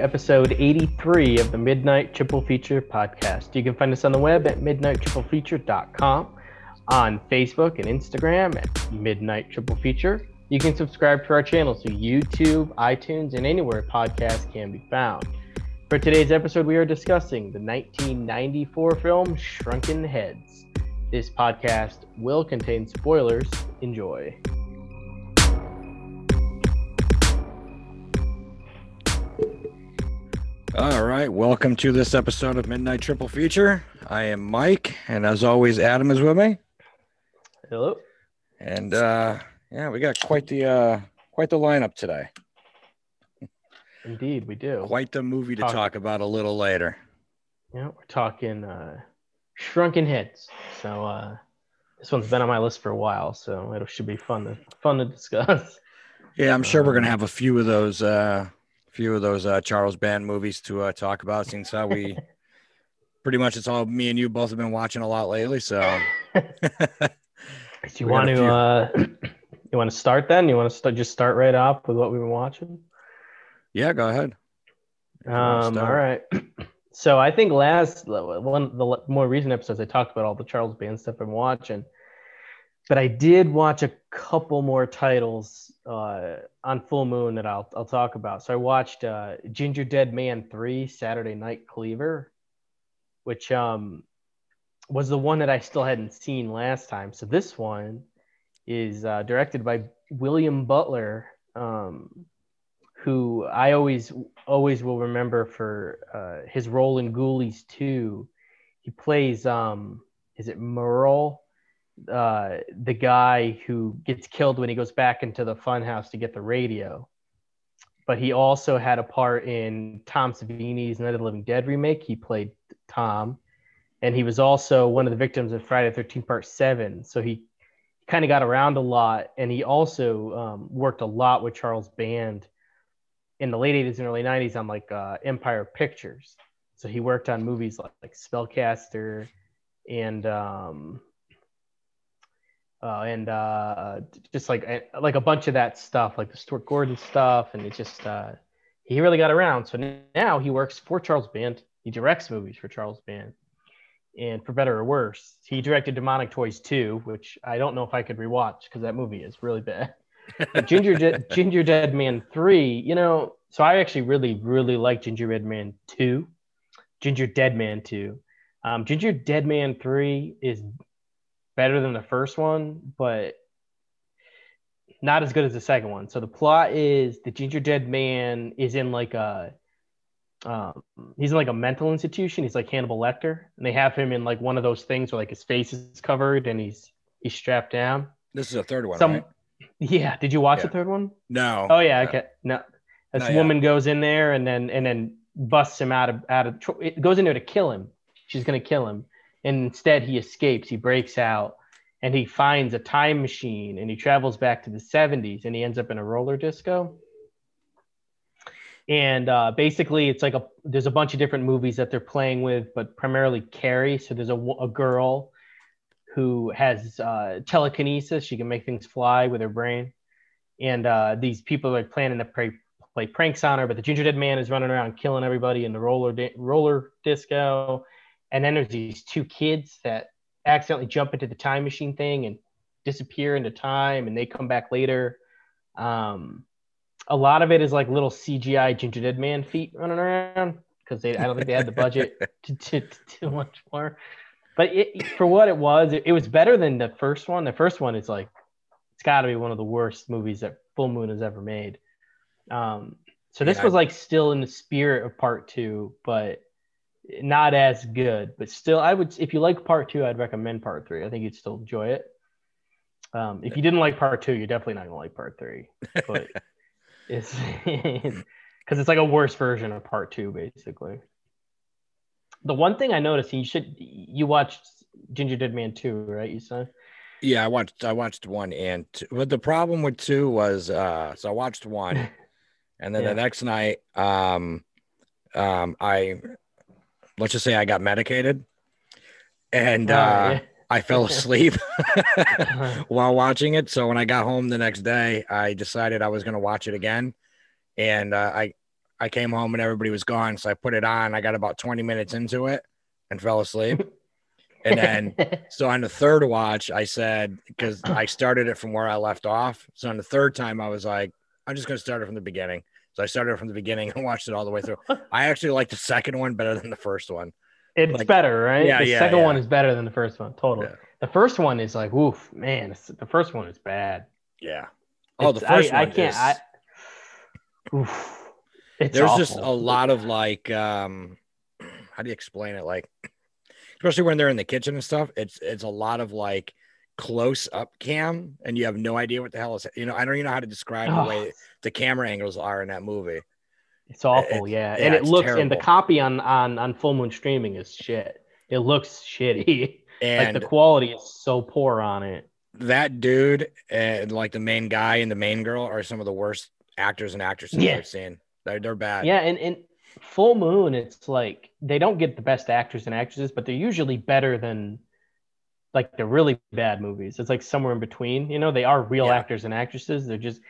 episode 83 of the Midnight Triple Feature podcast. You can find us on the web at midnighttriplefeature.com, on Facebook and Instagram at Midnight Triple Feature. You can subscribe to our channel to YouTube, iTunes, and anywhere podcasts can be found. For today's episode, we are discussing the 1994 film Shrunken Heads. This podcast will contain spoilers. Enjoy. All right, welcome to this episode of Midnight Triple Feature. I am Mike, and as always, Adam is with me. Hello. And uh, yeah, we got quite the uh, quite the lineup today. Indeed, we do. Quite the movie to talk about a little later. Yeah, we're talking uh, Shrunken Heads. So uh, this one's been on my list for a while, so it should be fun to fun to discuss. Yeah, I'm sure we're gonna have a few of those uh, few of those uh, Charles Band movies to uh, talk about since uh, we pretty much it's all me and you both have been watching a lot lately. So, do you want to uh, you want to start then? You want to start just start right off with what we've been watching? Yeah, go ahead. Um, all right. So I think last one the more recent episodes I talked about all the Charles Band stuff I'm watching but I did watch a couple more titles uh, on Full Moon that I'll I'll talk about. So I watched uh, Gingerdead Man Three Saturday Night Cleaver, which um was the one that I still hadn't seen last time. So this one is uh, directed by William Butler, um, who I always always will remember for uh, his role in Ghoulies Two. He plays um, is it Merle? Uh, the guy who gets killed when he goes back into the funhouse to get the radio. But he also had a part in Tom Savini's Night of the Living Dead remake. He played Tom, and he was also one of the victims of Friday 13th Part Seven. So he kind of got around a lot, and he also um, worked a lot with Charles Band in the late 80s and early 90s on like uh, Empire Pictures. So he worked on movies like, like Spellcaster and um, uh, and uh, just like like a bunch of that stuff, like the Stuart Gordon stuff, and it just uh, he really got around. So now he works for Charles Band. He directs movies for Charles Band, and for better or worse, he directed Demonic Toys 2, which I don't know if I could rewatch because that movie is really bad. Ginger De- Gingerdead Man 3, you know, so I actually really really like Gingerdead Man 2, Ginger Dead Man 2. Um, Gingerdead Man 3 is better than the first one, but not as good as the second one. So the plot is the Gingerdead Man is in like a um, he's in like a mental institution. He's like Hannibal Lecter, and they have him in like one of those things where like his face is covered and he's he's strapped down. This is a third one, Some, right? Yeah. Did you watch yeah. the third one? No. Oh yeah. Okay. No. This no, woman yeah. goes in there and then and then busts him out of out of it goes in there to kill him. She's gonna kill him, and instead he escapes. He breaks out and he finds a time machine and he travels back to the 70s and he ends up in a roller disco. And uh, basically, it's like a there's a bunch of different movies that they're playing with, but primarily Carrie. So there's a, a girl who has uh, telekinesis; she can make things fly with her brain. And uh, these people are planning to play, play pranks on her, but the gingerdead man is running around killing everybody in the roller di- roller disco. And then there's these two kids that accidentally jump into the time machine thing and disappear into time and they come back later. Um, a lot of it is like little CGI gingerdead man feet running around because they I don't think they had the budget to, to, to do much more. But it, for what it was, it, it, was better than the first one. The first one is like it's got to be one of the worst movies that Full Moon has ever made. Um, so this yeah, was like still in the spirit of part two, but not as good, but still, I would. If you like part two, I'd recommend part three. I think you'd still enjoy it. Um, if you didn't like part two, you're definitely not gonna like part three. But it's because it's like a worse version of part two, basically. The one thing I noticed, you should you watched Ginger Dead Man two, right? You said. Yeah, I watched. I watched one and two. But the problem with two was, uh, so I watched one, and then yeah. the next night, um, um, I let's just say I got medicated and oh, uh, yeah. I fell asleep while watching it. So when I got home the next day, I decided I was going to watch it again. And uh, I, I came home and everybody was gone, so I put it on. I got about 20 minutes into it and fell asleep. and then so on the third watch, I said because I started it from where I left off. So on the third time, I was like, I'm just gonna start it from the beginning. So I started from the beginning and watched it all the way through. I actually like the second one better than the first one. It's Like- better, right? Yeah, the yeah, second yeah. one is better than the first one, totally. Yeah. The first one is like, oof, man. The first one is bad. Yeah. Oh, the first I, one I can't. is- I, oof, it's there's just a lot of like um how do you explain it like especially when they're in the kitchen and stuff it's it's a lot of like close up cam and you have no idea what the hell is you know i don't even know how to describe the Oh, way the camera angles are in that movie It's awful, It- yeah. yeah, And it looks and the copy on on on Full Moon Streaming is shit. It looks shitty. and like the quality is so poor on it. that dude and like the main guy and the main girl are some of the worst actors and actresses Yeah. i've seen they're, they're bad Yeah, and and Full Moon, it's like they don't get the best actors and actresses, but they're usually better than like the really bad movies. It's like somewhere in between. You know, they are real Yeah. actors and actresses. They're just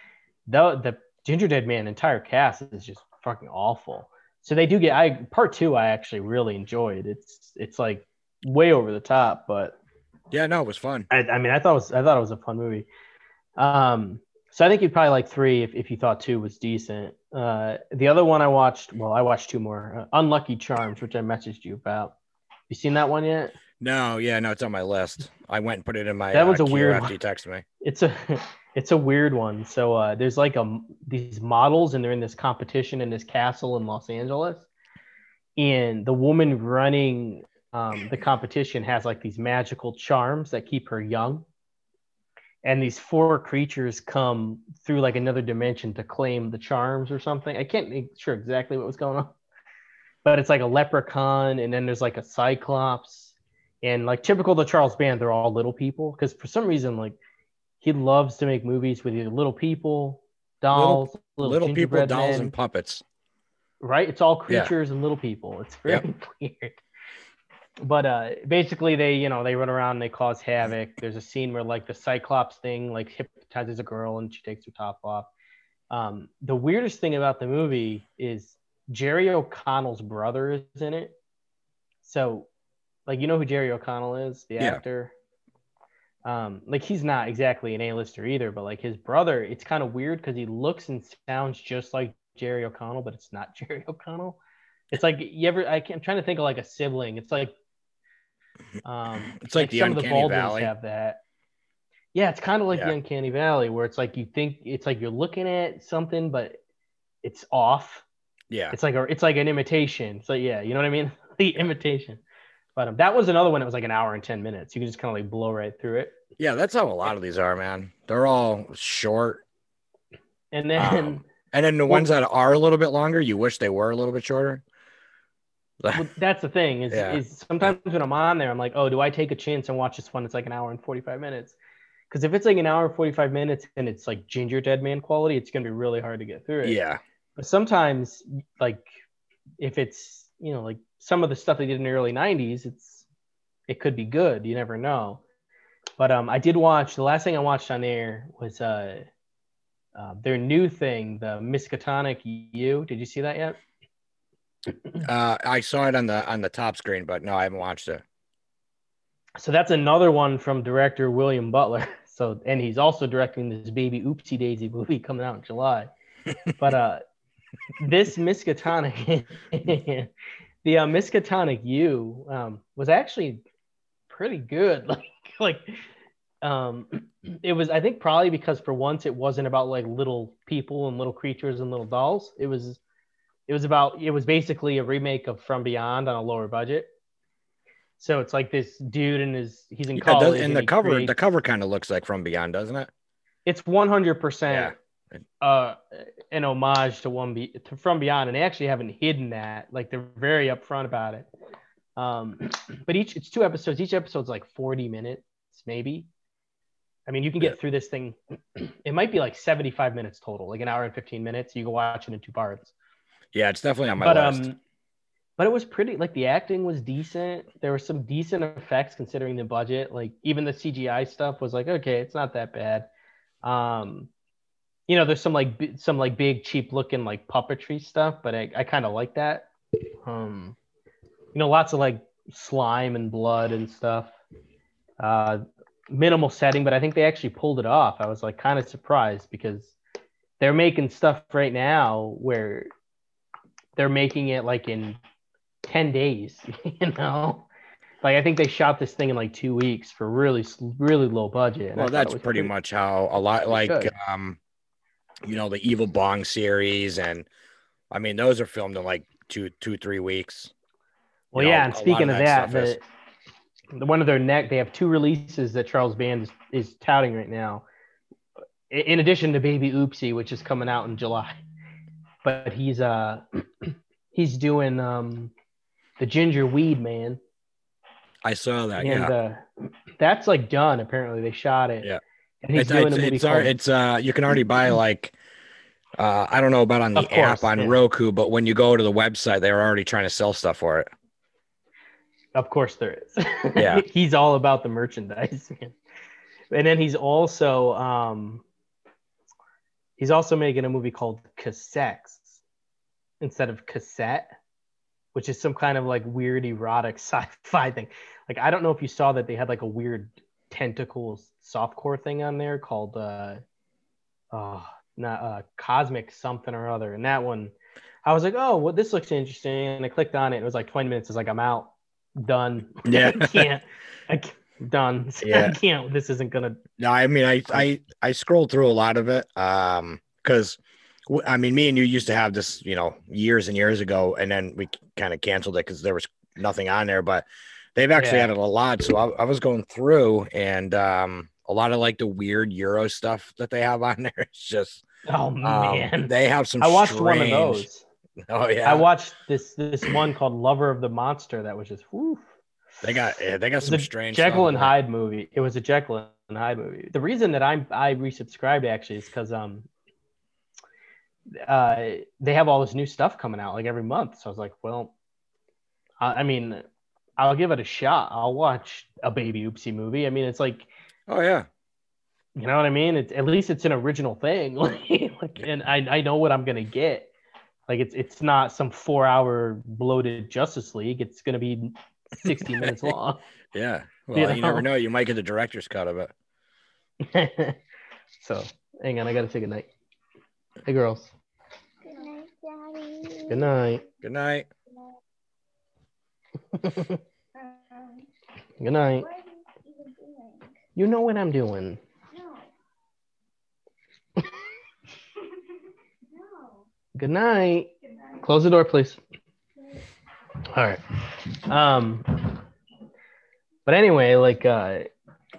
the the Ginger Dead Man entire cast is just fucking awful. So they do get I part two I actually really enjoyed. It's it's like way over the top, but yeah no it was fun I, I mean I thought it was I thought it was a fun movie. Um so I think you'd probably like three if, if you thought two was decent. Uh, the other one I watched, well, I watched two more. Uh, Unlucky Charms, which I messaged you about. You seen that one yet? No yeah no it's on my list i went and put it in my That was uh, a weird after one. you texted me It's a it's a weird one. So uh, there's like a these models and they're in this competition in this castle in Los Angeles, and the woman running um, the competition has like these magical charms that keep her young. And these four creatures come through like another dimension to claim the charms or something. I can't make sure exactly what was going on, but it's like a leprechaun, and then there's like a cyclops, and like typical the Charles Band, they're all little people because for some reason like he loves to make movies with either little people, dolls, little, little people gingerbread dolls men, and puppets right? It's all Yeah. creatures and little people. It's very weird. But uh, basically, they you know they run around, and they cause havoc. There's a scene where like the Cyclops thing like hypnotizes a girl, and she takes her top off. Um, the weirdest thing about the movie is Jerry O'Connell's brother is in it. So, like you know who Jerry O'Connell is, the Yeah. actor. Um, like he's not exactly an A-lister either, but like his brother, it's kind of weird because he looks and sounds just like Jerry O'Connell, but it's not Jerry O'Connell. It's like you ever I I'm trying to think of like a sibling. It's like um It's like the some of the Baldwins Valley. have that. Yeah, it's kind of like Yeah. the Uncanny Valley where it's like you think it's like you're looking at something, but it's off. yeah It's like a, it's like an imitation. So yeah, you know what I mean? The imitation. But um, that was another one that was like an hour and 10 minutes. You can just kind of like blow right through it. Yeah, that's how a lot of these are, man. They're all short. And then Um, And then the Well- ones that are a little bit longer, you wish they were a little bit shorter. well, that's the thing is, Yeah. is sometimes when I'm on there, I'm like, oh, do I take a chance and watch this one? It's like an hour and 45 minutes. Because if it's like an hour and 45 minutes and it's like Ginger Dead Man quality, it's going to be really hard to get through it. yeah. But sometimes, like, if it's, you know, like some of the stuff they did in the early 90s, it's, it could be good. You never know. But um, I did watch, the last thing I watched on there was uh, uh, their new thing, the Miskatonic U. Did you see that yet? Uh, I saw it on the on the top screen, but no, I haven't watched it. So that's another one from director William Butler. So and he's also directing this baby oopsie daisy movie coming out in July. but uh this Miskatonic the uh, Miskatonic U um was actually pretty good. Like like um it was I think probably because for once it wasn't about like little people and little creatures and little dolls. It was it was about it was basically a remake of From Beyond on a lower budget. So it's like this dude and his he's in Yeah, it does- college. and and the cover, creates- the cover kind of looks like From Beyond, doesn't it? it's 100% uh an homage to one be to from beyond and they actually haven't hidden that. Like they're very upfront about it. Um but each it's two episodes. Each episode's like 40 minutes maybe. I mean you can get through this thing. It might be like 75 minutes total like an hour and 15 minutes. You can watch it in two parts. Yeah, it's definitely on my but list. um but it was pretty like the acting was decent. There were some decent effects considering the budget. Like even the cgi stuff was like okay it's not that bad. Um you know, there's some like b- some like big cheap looking like puppetry stuff, but I, I kind of like that. Um, you know, lots of like slime and blood and stuff. Uh, minimal setting, but I think they actually pulled it off. I was like kind of surprised because they're making stuff right now where they're making it like in 10 days, you know? Like I think they shot this thing in like two weeks for really, really low budget. Well, that's pretty, pretty, much how a lot like um, you know, the Evil Bong series, and I mean those are filmed in like two, two, three weeks. Well, you yeah, know, and speaking of, of that, the, the, one of their neck, they have two releases that Charles Band is, is touting right now. In addition to Baby Oopsie, which is coming out in July, but he's uh he's doing um the Ginger Weed Man. I saw that. And yeah. uh, that's like done. Apparently, they shot it. Yeah. And he's it's, doing it's, a movie it's, called, it's uh you can already buy like uh I don't know about on the course, app on yeah. Roku, but when you go to the website, they're already trying to sell stuff for it. Of course, there is. Yeah. he's all about the merchandise. man. And then he's also um he's also making a movie called Cassettes instead of cassette, which is some kind of like weird erotic sci-fi thing. Like I don't know if you saw that they had like a weird tentacles softcore thing on there called uh oh not uh cosmic something or other. And that one I was like, oh well this looks interesting. And I clicked on it. It was like 20 minutes. It's like I'm out. Done. Yeah. I can't. I can't done. Yeah. I can't. This isn't gonna No, I mean I I I scrolled through a lot of it um because I mean me and you used to have this you know years and years ago and then we kind of canceled it because there was nothing on there but they've actually Yeah. added a lot so I, I was going through and um a lot of like the weird Euro stuff that they have on there it's just oh um, man. they have some I watched one of those. oh yeah I watched this this one called Lover of the Monster that was just whew. they got yeah, they got some a strange Jekyll and. Hyde movie. It was a Jekyll and Hyde movie. The reason that I'm I resubscribed actually is because um uh they have all this new stuff coming out like every month. So I was like, well, I, I mean, I'll give it a shot. I'll watch a Baby Oopsie movie. I mean, it's like oh yeah you know what I mean? It's at least it's an original thing. like, and I, I know what I'm gonna get. Like it's it's not some four hour bloated Justice League. It's gonna be 60 minutes long. yeah well You you, never know? know you might get the director's cut of it so hang on, I gotta say good night. Hey girls. Good night, Daddy. Good night. good night Good night. what are you even doing? You know what I'm doing. No. no. Good night. Good night. Close the door, please. All right. Um but anyway, like uh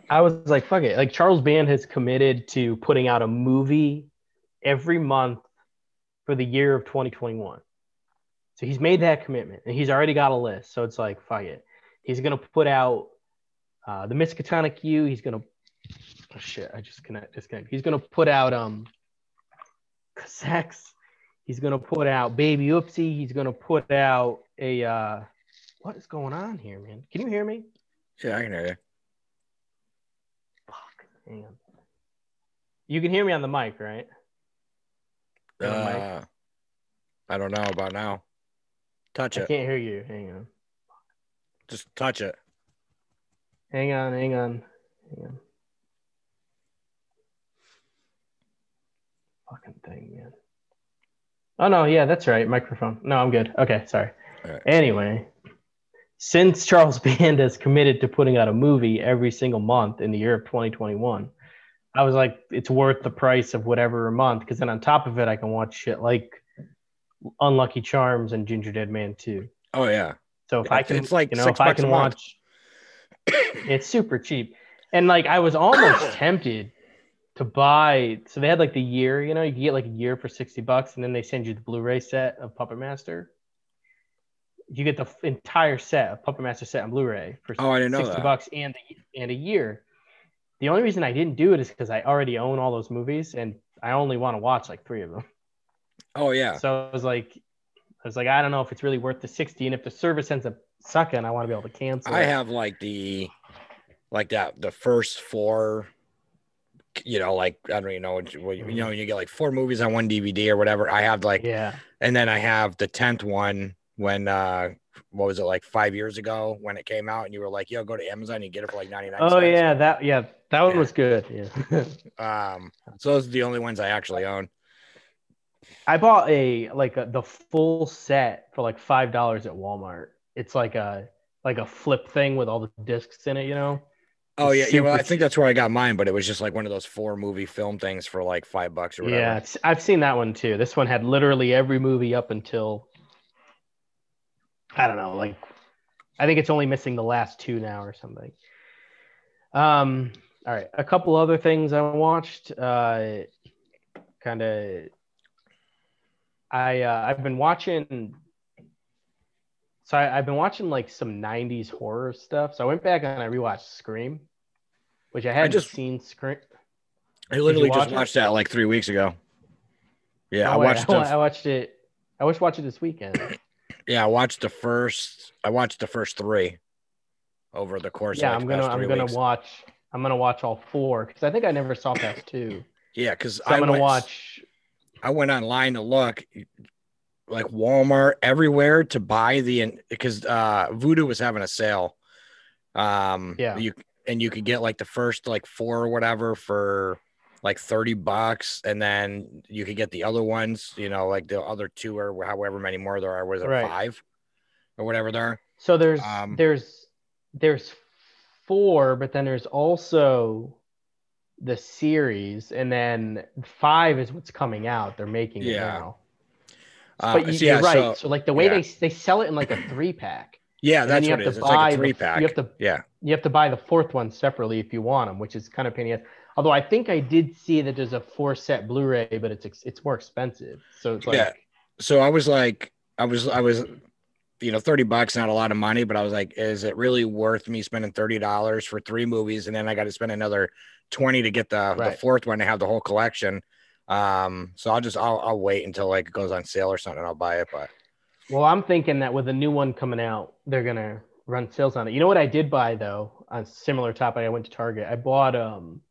I was like, fuck it. Like Charles Band has committed to putting out a movie every month for the year of 2021. So he's made that commitment and he's already got a list. So it's like, fuck it. He's gonna put out uh the Miskatonic U. He's gonna oh shit, I just connect disconnect. He's gonna put out um sex. He's gonna put out Baby Oopsie. He's gonna put out a uh what is going on here, man? Can you hear me? yeah I can hear you Fuck. Hang on. You can hear me on the mic, right? The mic. Uh, I don't know about now. Touch I it. I can't hear you. Hang on. Just touch it. Hang on, hang on. Hang on. Fucking thing, man. Oh no, yeah, that's right. Microphone. No, I'm good. Okay, sorry. Right. Anyway, since Charles Band has committed to putting out a movie every single month in the year of 2021, I was like, it's worth the price of whatever a month. Because then on top of it, I can watch shit like Unlucky Charms and Ginger Dead Man 2. Oh yeah. So if Yeah, I can, it's like you know, six if I can month. watch, it's super cheap. And like I was almost tempted to buy. So they had like the year, you know, you get like a year for sixty bucks, and then they send you the Blu-ray set of Puppet Master. You get the f- entire set of Puppet Master set on Blu-ray for Oh, I didn't know sixty that. bucks and and a year. The only reason I didn't do it is because I already own all those movies, and I only want to watch like three of them. Oh yeah. So I was like, I was like, I don't know if it's really worth the 60. And if the service ends up sucking, I want to be able to cancel. I it. have like the like that the first four you know, like I don't even know, what you you know, you get like four movies on one DVD or whatever. I have like, Yeah. and then I have the tenth one when uh, what was it like five years ago when it came out, and you were like, yo, go to Amazon, and you get it for like ninety nine. Oh yeah, that yeah, that one Yeah. was good. Yeah. Um, so those are the only ones I actually own. I bought a like a, the full set for like five dollars at Walmart. It's like a like a flip thing with all the discs in it, you know. Oh yeah, yeah. Well, I think that's where I got mine, but it was just like one of those four movie film things for like five bucks or whatever. Yeah, I've seen that one too. This one had literally every movie up until I don't know, like I think it's only missing the last two now or something. Um, all right, a couple other things I watched. Uh, kind of, I uh, I've been watching. So I, I've been watching like some '90s horror stuff. So I went back and I rewatched Scream, which I hadn't just- seen. Scream. I literally watch just it? watched that like three weeks ago. Yeah, No I oh, watched. I, The, I watched it. I wish watched it this weekend. yeah, I watched the first. I watched the first three over the course. yeah, of like I'm gonna I'm gonna watch. I'm gonna watch all four because I think I never saw past two. Yeah, because So I I'm gonna went, watch. I went online to look, like Walmart everywhere to buy the because uh, Vudu was having a sale. Um, Yeah. You and you could get like the first like four or whatever for like 30 bucks and then you could get the other ones you know like the other two or however many more there are was it Right. five or whatever there are So there's Um, there's there's four, but then there's also the series, and then five is what's coming out. They're making it Yeah. now. Uh, But you, so you're right. so- So, like the way yeah. they they sell it in like a three pack. yeah that's you what it have is to it's like buy a the- three pack You have to yeah you have to buy the fourth one separately if you want them, which is kind of pain in the ass. Although I think I did see that there's a four set Blu-ray, but it's it's more expensive. So it's like Yeah. so i was like i was i was you know 30 bucks not a lot of money but i was like is it really worth me spending 30 dollars for three movies and then i got to spend another 20 to get the, the fourth one to have the whole collection um so i'll just I'll, I'll wait until like it goes on sale or something and i'll buy it but Well, I'm thinking that with a new one coming out, they're gonna run sales on it. You know what I did buy though, on similar topic, I went to Target. I bought um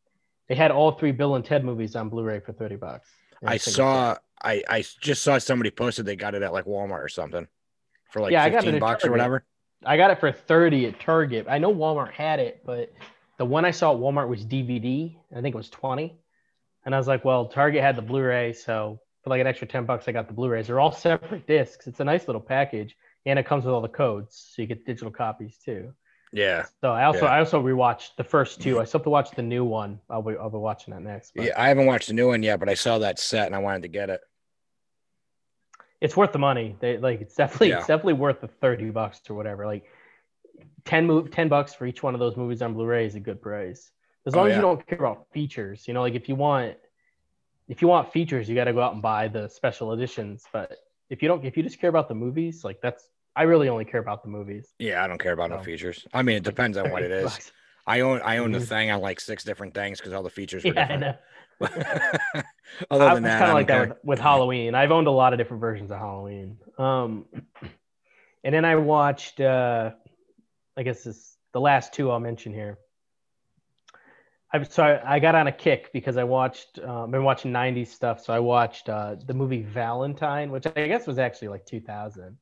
they had all three Bill and Ted movies on Blu-ray for 30 bucks. I saw i i just saw somebody posted they got it at like walmart or something for like Yeah, I got it 15 at bucks or whatever I got it for 30 at Target. I know Walmart had it, but the one I saw at Walmart was DVD. I think it was 20. And I was like, well, Target had the Blu-ray, so for like an extra 10 bucks, I got the Blu-rays. They're all separate discs. It's a nice little package, and it comes with all the codes, so you get digital copies too. yeah So I also Yeah. I also rewatched the first two. I still have to watch the new one. I'll be I'll be watching that next. But yeah i haven't watched the new one yet but i saw that set and i wanted to get it it's worth the money. They like it's definitely Yeah. it's definitely worth the 30 bucks or whatever. Like 10 move 10 bucks for each one of those movies on Blu-ray is a good price. As Oh, long as you don't care about features. You know, like if you want if you want features, you got to go out and buy the special editions, but if you don't if you just care about the movies, like that's I really only care about the movies. yeah i don't care about no features i mean it depends on what it 30 is. I own I own the Mhm. thing on like six different things because all the features were Yeah, different. Other I than that, kind of like don't that with, with Halloween. I've owned a lot of different versions of Halloween. Um, and then I watched, uh, I guess this the last two I'll mention here. I so I, got on a kick because I watched. Uh, I've been watching '90s stuff, so I watched uh, the movie Valentine, which I guess was actually like 2000.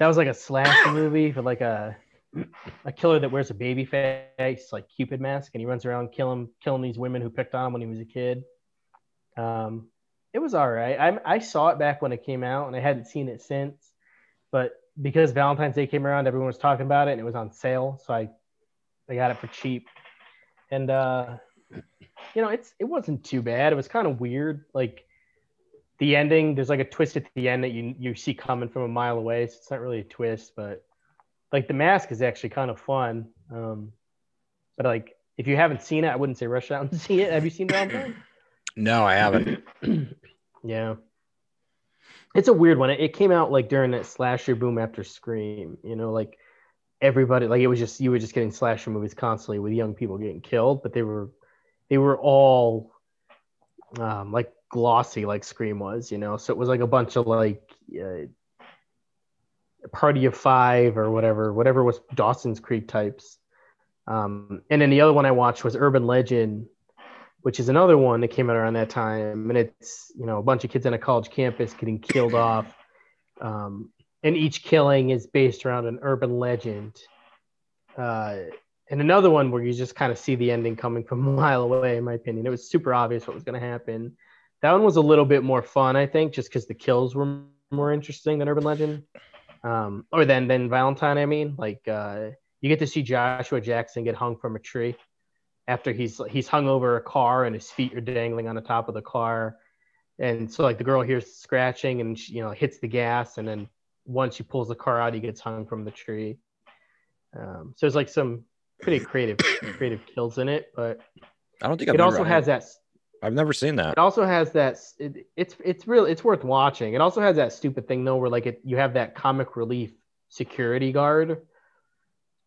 That was like a slasher movie for like a a killer that wears a baby face, like Cupid mask, and he runs around killing killing these women who picked on him when he was a kid. Um, it was all right. I I saw it back when it came out, and I hadn't seen it since. But because Valentine's Day came around, everyone was talking about it, and it was on sale, so I I got it for cheap. And uh, you know, it's it wasn't too bad. It was kind of weird, like the ending. There's like a twist at the end that you you see coming from a mile away. So it's not really a twist, but like the mask is actually kind of fun. Um, but like if you haven't seen it, I wouldn't say rush out and see it. Have you seen Valentine? No, I haven't. yeah. It's a weird one. It, it came out like during that slasher boom after Scream, you know, like everybody like it was just you were just getting slasher movies constantly with young people getting killed, but they were they were all um like glossy like Scream was, you know. So it was like a bunch of like uh, Party of 5 or whatever, whatever was Dawson's Creek types. Um and then the other one I watched was Urban Legend which is another one that came out around that time, and it's you know a bunch of kids on a college campus getting killed off, um, and each killing is based around an urban legend. Uh, and another one where you just kind of see the ending coming from a mile away, in my opinion. It was super obvious what was going to happen. That one was a little bit more fun, I think, just because the kills were more interesting than Urban Legend, um, or than than Valentine. I mean, like uh, you get to see Joshua Jackson get hung from a tree after he's he's hung over a car and his feet are dangling on the top of the car, and so like the girl hears scratching and she, you know hits the gas, and then once she pulls the car out, he gets hung from the tree. Um, so there's like some pretty creative creative kills in it, but I don't think I've it also has that I've never seen that. it also has that it, it's it's real it's worth watching. It also has that stupid thing though where like it you have that comic relief security guard.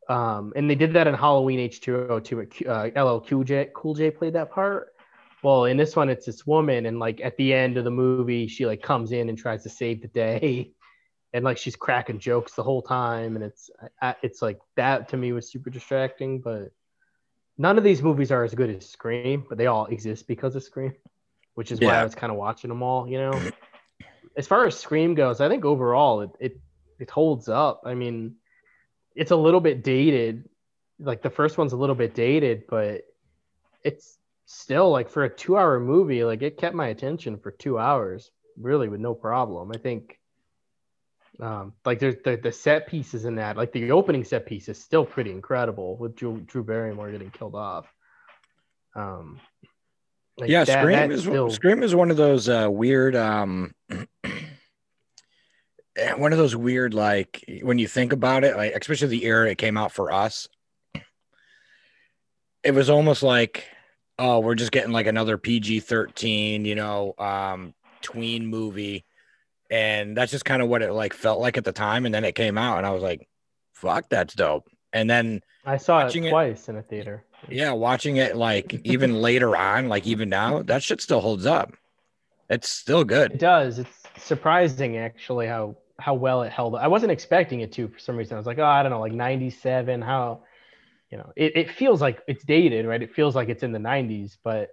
Um, and they did that in Halloween H2O2. Uh, LL Cool J, Cool J played that part. Well, in this one, it's this woman, and like at the end of the movie, she like comes in and tries to save the day, and like she's cracking jokes the whole time, and it's I- it's like that to me was super distracting. But none of these movies are as good as Scream, but they all exist because of Scream, which is why I was kind of watching them all. You know, as far as Scream goes, I think overall it it, it holds up. I mean, it's a little bit dated. Like the first one's a little bit dated, but it's still like for a two hour movie, like it kept my attention for two hours, really with no problem. I think um like there's the, the set pieces in that, like the opening set piece is still pretty incredible with Drew, Drew Barrymore getting killed off. Um like yeah, that- Scream is still- Scream is one of those uh, weird um one of those weird like when you think about it, like especially the era it came out for us. It was almost like, oh, we're just getting like another PG-13, you know, um tween movie. And that's just kind of what it like felt like at the time. And then it came out and I was like, fuck, that's dope. And then I saw it it- twice in a theater. yeah, watching it like even later on, like even now, that shit still holds up. It's still good. It does. It's surprising actually how how well it held. Up. I wasn't expecting it to for some reason. I was like, oh, I don't know, like 97. How you know, it, it feels like it's dated, right? It feels like it's in the 90s, but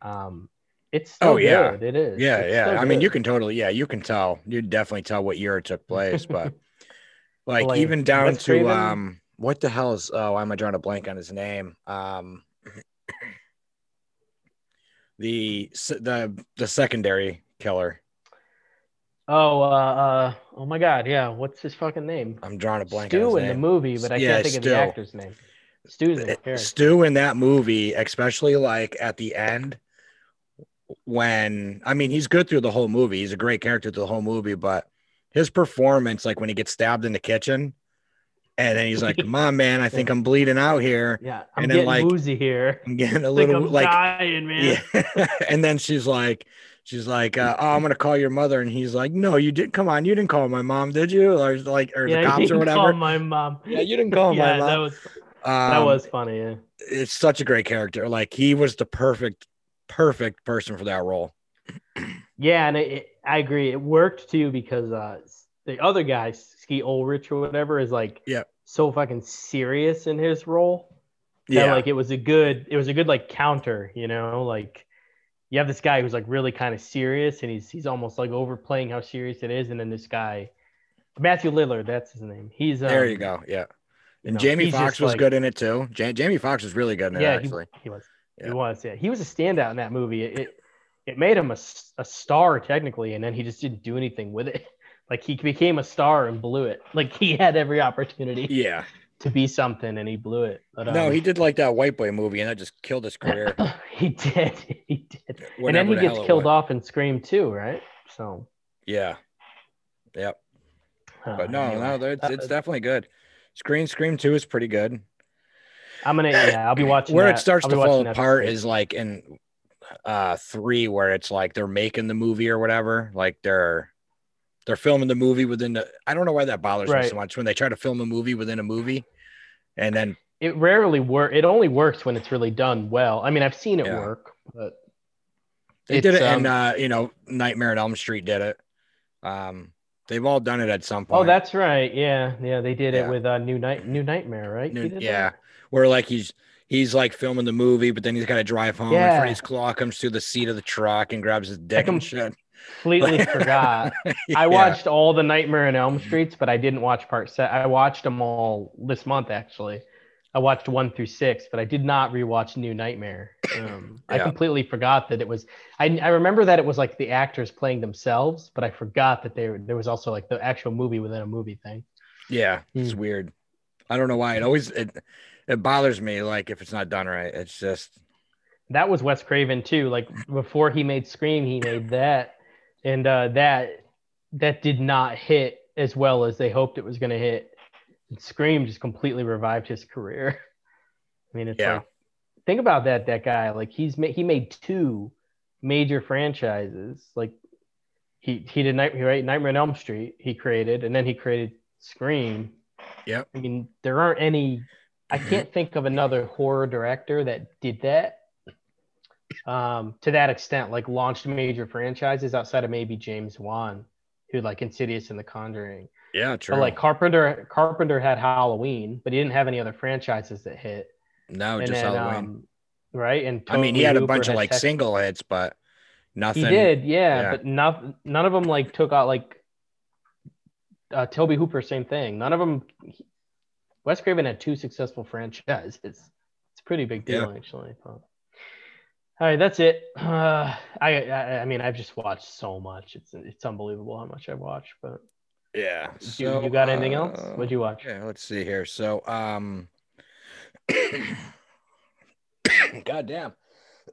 um it's still Oh, yeah. good. It is. Yeah, It's yeah. I mean, you can totally, yeah, you can tell. You definitely tell what year it took place, but like Like, even down to Craven? um, what the hell is? Oh, why am I drawing a blank on his name? Um, the the the secondary killer. Oh, uh, uh, oh my God, yeah. What's his fucking name? I'm drawing a blank. on Stu in the movie, but I Yeah, can't think of the actor's name. Stu's in the Stu in that movie, especially like at the end, when I mean he's good through the whole movie. He's a great character through the whole movie, but his performance, like when he gets stabbed in the kitchen, and then he's like, "Come on, man, I think I'm bleeding out here. Yeah, I'm and then, getting like, woozy here. I'm getting a little I'm like." dying, man. Yeah. and then she's like, she's like, uh, "Oh, I'm gonna call your mother," and he's like, "No, you didn't. Come on, you didn't call my mom, did you? Or like, or Yeah, the cops or whatever." My mom. Yeah, you didn't call my mom. That was that Um, was funny. Yeah. it's such a great character. Like he was the perfect, perfect person for that role. Yeah, and it, it, I agree. It worked too because uh, the other guy, Skeet Ulrich or whatever, is like yeah. so fucking serious in his role. that, like it was a good, it was a good like counter. You know, like you have this guy who's like really kind of serious, and he's he's almost like overplaying how serious it is, and then this guy, Matthew Lillard, that's his name. He's um, there you go. Yeah. you And know, Jamie Foxx was like- good in it too. Ja- Jamie Foxx was really good in it Yeah, he, actually. he was. He was. Yeah, he was a standout in that movie. It it, it made him a, a star technically, and then he just didn't do anything with it. Like he became a star and blew it. Like he had every opportunity Yeah. to be something, and he blew it. But No, um, he did like that white boy movie, and that just killed his career. he did. He did. and then he the gets killed off in Scream too, right? So. Yeah. Yep. uh, But no, anyway. no, it's, it's Uh, definitely good. Scream Scream Two is pretty good. I'm gonna. Yeah, I'll be watching. Where that. it starts to fall apart is like in uh three, where it's like they're making the movie or whatever. Like they're they're filming the movie within the. I don't know why that bothers me so much when they try to film a movie within a movie, and then it rarely work. It only works when it's really done well. I mean, I've seen it Yeah. work, but They did it, and um, uh, you know, Nightmare on Elm Street did it. Um, they've all done it at some point. oh, that's right. Yeah, yeah, they did Yeah. it with uh, New Night, New Nightmare, right? New- yeah, that? Where like he's he's like filming the movie, but then he's got to drive home. Yeah. And Freddy's claw comes through the seat of the truck and grabs his dick and shit. Completely forgot. I watched all the Nightmare in Elm Streets, but I didn't watch part set. I watched them all this month actually. I watched one through six, but I did not rewatch New Nightmare. Um, I completely forgot that it was. I, I remember that it was like the actors playing themselves, but I forgot that there there was also like the actual movie within a movie thing. Yeah, it's Hmm. weird. I don't know why. It always it it bothers me. Like if it's not done right, it's just That was Wes Craven too. Like before he made Scream, he made that, and uh, that that did not hit as well as they hoped it was going to hit. And Scream just completely revived his career. I mean, it's Yeah. like think about that. That guy, like he's ma- he made two major franchises. Like he he did Night right Nightmare on Elm Street. He created, and then he created Scream. Yeah, I mean, there aren't any. I can't think of another horror director that did that um, to that extent, like launched major franchises outside of maybe James Wan, who like Insidious and The Conjuring. yeah, true. But like Carpenter, Carpenter had Halloween, but he didn't have any other franchises that hit. no, and just then, Halloween. um, right? And I mean, he had a Hooper bunch of like single hits, but nothing. He did, yeah, yeah. but not, none of them like took out like uh, Tobe Hooper, same thing. None of them. Wes Craven had two successful franchises. It's a pretty big deal, actually. But, all right, that's it. Uh, I, I, I mean, I've just watched so much. It's it's unbelievable how much I've watched. But Yeah. you, So, you got anything else? uh, What'd you watch? Yeah, let's see here. So, um, God damn.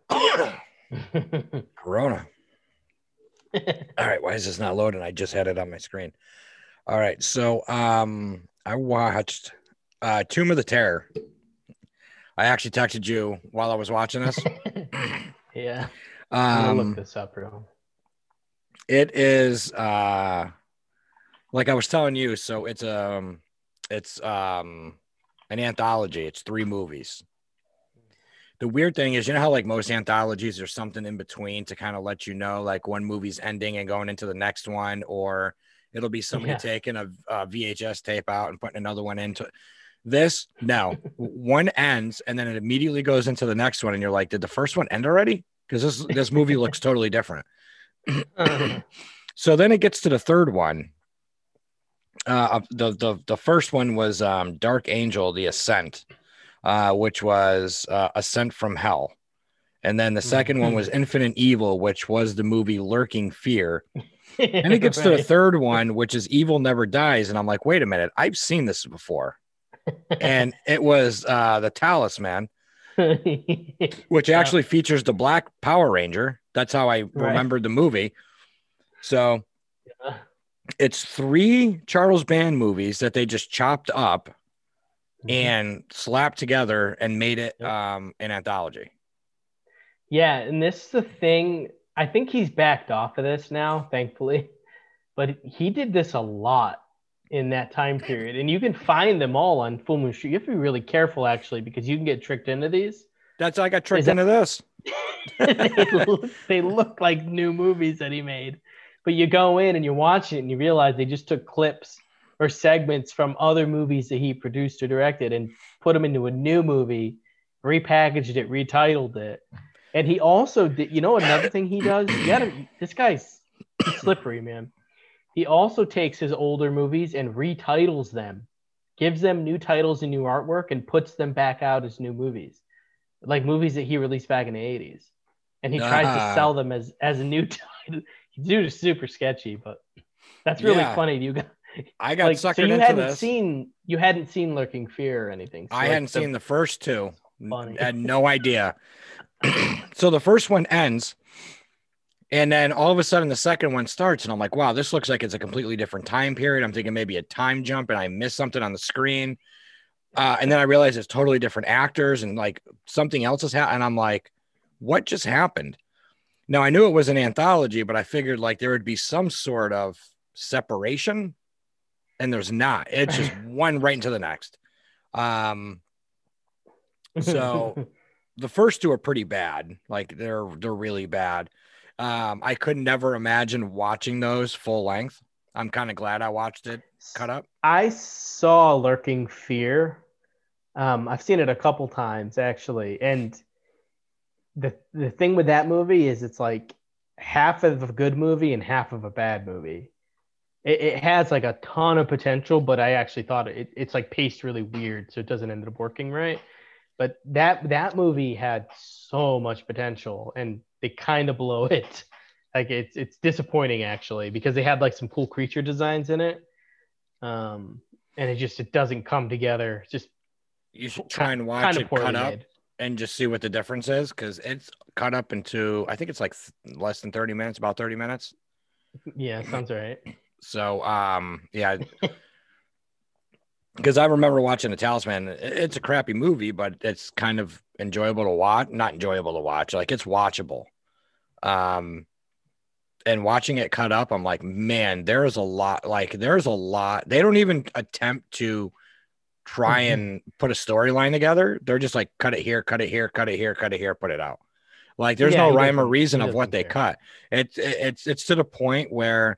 Corona. All right, why is this not loading? I just had it on my screen. All right, so um, I watched uh, Tomb of the Terror. I actually texted you while I was watching this. yeah, I'm gonna look Um, this up, real. it is uh, like I was telling you. So it's um, it's um, an anthology. It's three movies. The weird thing is, you know how like most anthologies, there's something in between to kind of let you know, like one movie's ending and going into the next one, or it'll be somebody Yeah. taking a, a VHS tape out and putting another one into this. No, one ends and then it immediately goes into the next one, and you're like, did the first one end already? Because this this movie looks totally different. so then it gets to the third one. Uh, the the the first one was um, Dark Angel: The Ascent, uh, which was uh, Ascent from Hell, and then the second one was Infinite Evil, which was the movie Lurking Fear. And it gets to the third one, which is Evil Never Dies, and I'm like, wait a minute, I've seen this before, and it was uh, the Talisman, which actually features the Black Power Ranger. That's how I remembered the movie. So Yeah. it's three Charles Band movies that they just chopped up and slapped together and made it um, an anthology. Yeah, and this is the thing. I think he's backed off of this now, thankfully. But he did this a lot in that time period, and you can find them all on Full Moon Street. You have to be really careful, actually, because you can get tricked into these. That's how I got tricked that- into this. they, look, they look like new movies that he made, but you go in and you watch it and you realize they just took clips or segments from other movies that he produced or directed and put them into a new movie, repackaged it, retitled it. And he also did, you know, another thing he does. You gotta, this guy's slippery, man. He also takes his older movies and retitles them, gives them new titles and new artwork, and puts them back out as new movies, like movies that he released back in the '80s. And he tries Ah. to sell them as as a new title. Dude is super sketchy, but that's really Yeah. funny. You got I got like so you into hadn't this. seen you hadn't seen Lurking Fear or anything. So I like hadn't the- seen the first two. Funny. Had no idea. so the first one ends, and then all of a sudden the second one starts, and I'm like, wow, this looks like it's a completely different time period. I'm thinking maybe a time jump, and I missed something on the screen. Uh, and then I realize it's totally different actors, and like something else has happened. And I'm like, what just happened? Now I knew it was an anthology, but I figured like there would be some sort of separation, and there's not. It's just one right into the next. Um, so the first two are pretty bad. Like they're they're really bad. Um, I could never imagine watching those full length. I'm kind of glad I watched it cut up. I saw Lurking Fear. Um, I've seen it a couple times actually, and the the thing with that movie is it's like half of a good movie and half of a bad movie. It, it has like a ton of potential, but I actually thought it, it's like paced really weird, so it doesn't end up working right. But that that movie had so much potential, and they kind of blow it. Like it's it's disappointing actually because they had like some cool creature designs in it, um, and it just it doesn't come together. It's just You should try and watch it cut up and just see what the difference is because it's cut up into I think it's like th- less than 30 minutes, about 30 minutes. Yeah, sounds right. So um yeah. Because I remember watching The Talisman. It's a crappy movie, but it's kind of enjoyable to watch. Not enjoyable to watch. Like it's watchable. Um, and watching it cut up, I'm like, man, there's a lot. Like there's a lot. They don't even attempt to try Mhm. and put a storyline together. They're just like, cut it here, cut it here, cut it here, cut it here, put it out. Like there's Yeah, no rhyme or reason of what they care. cut. It's it's it's to the point where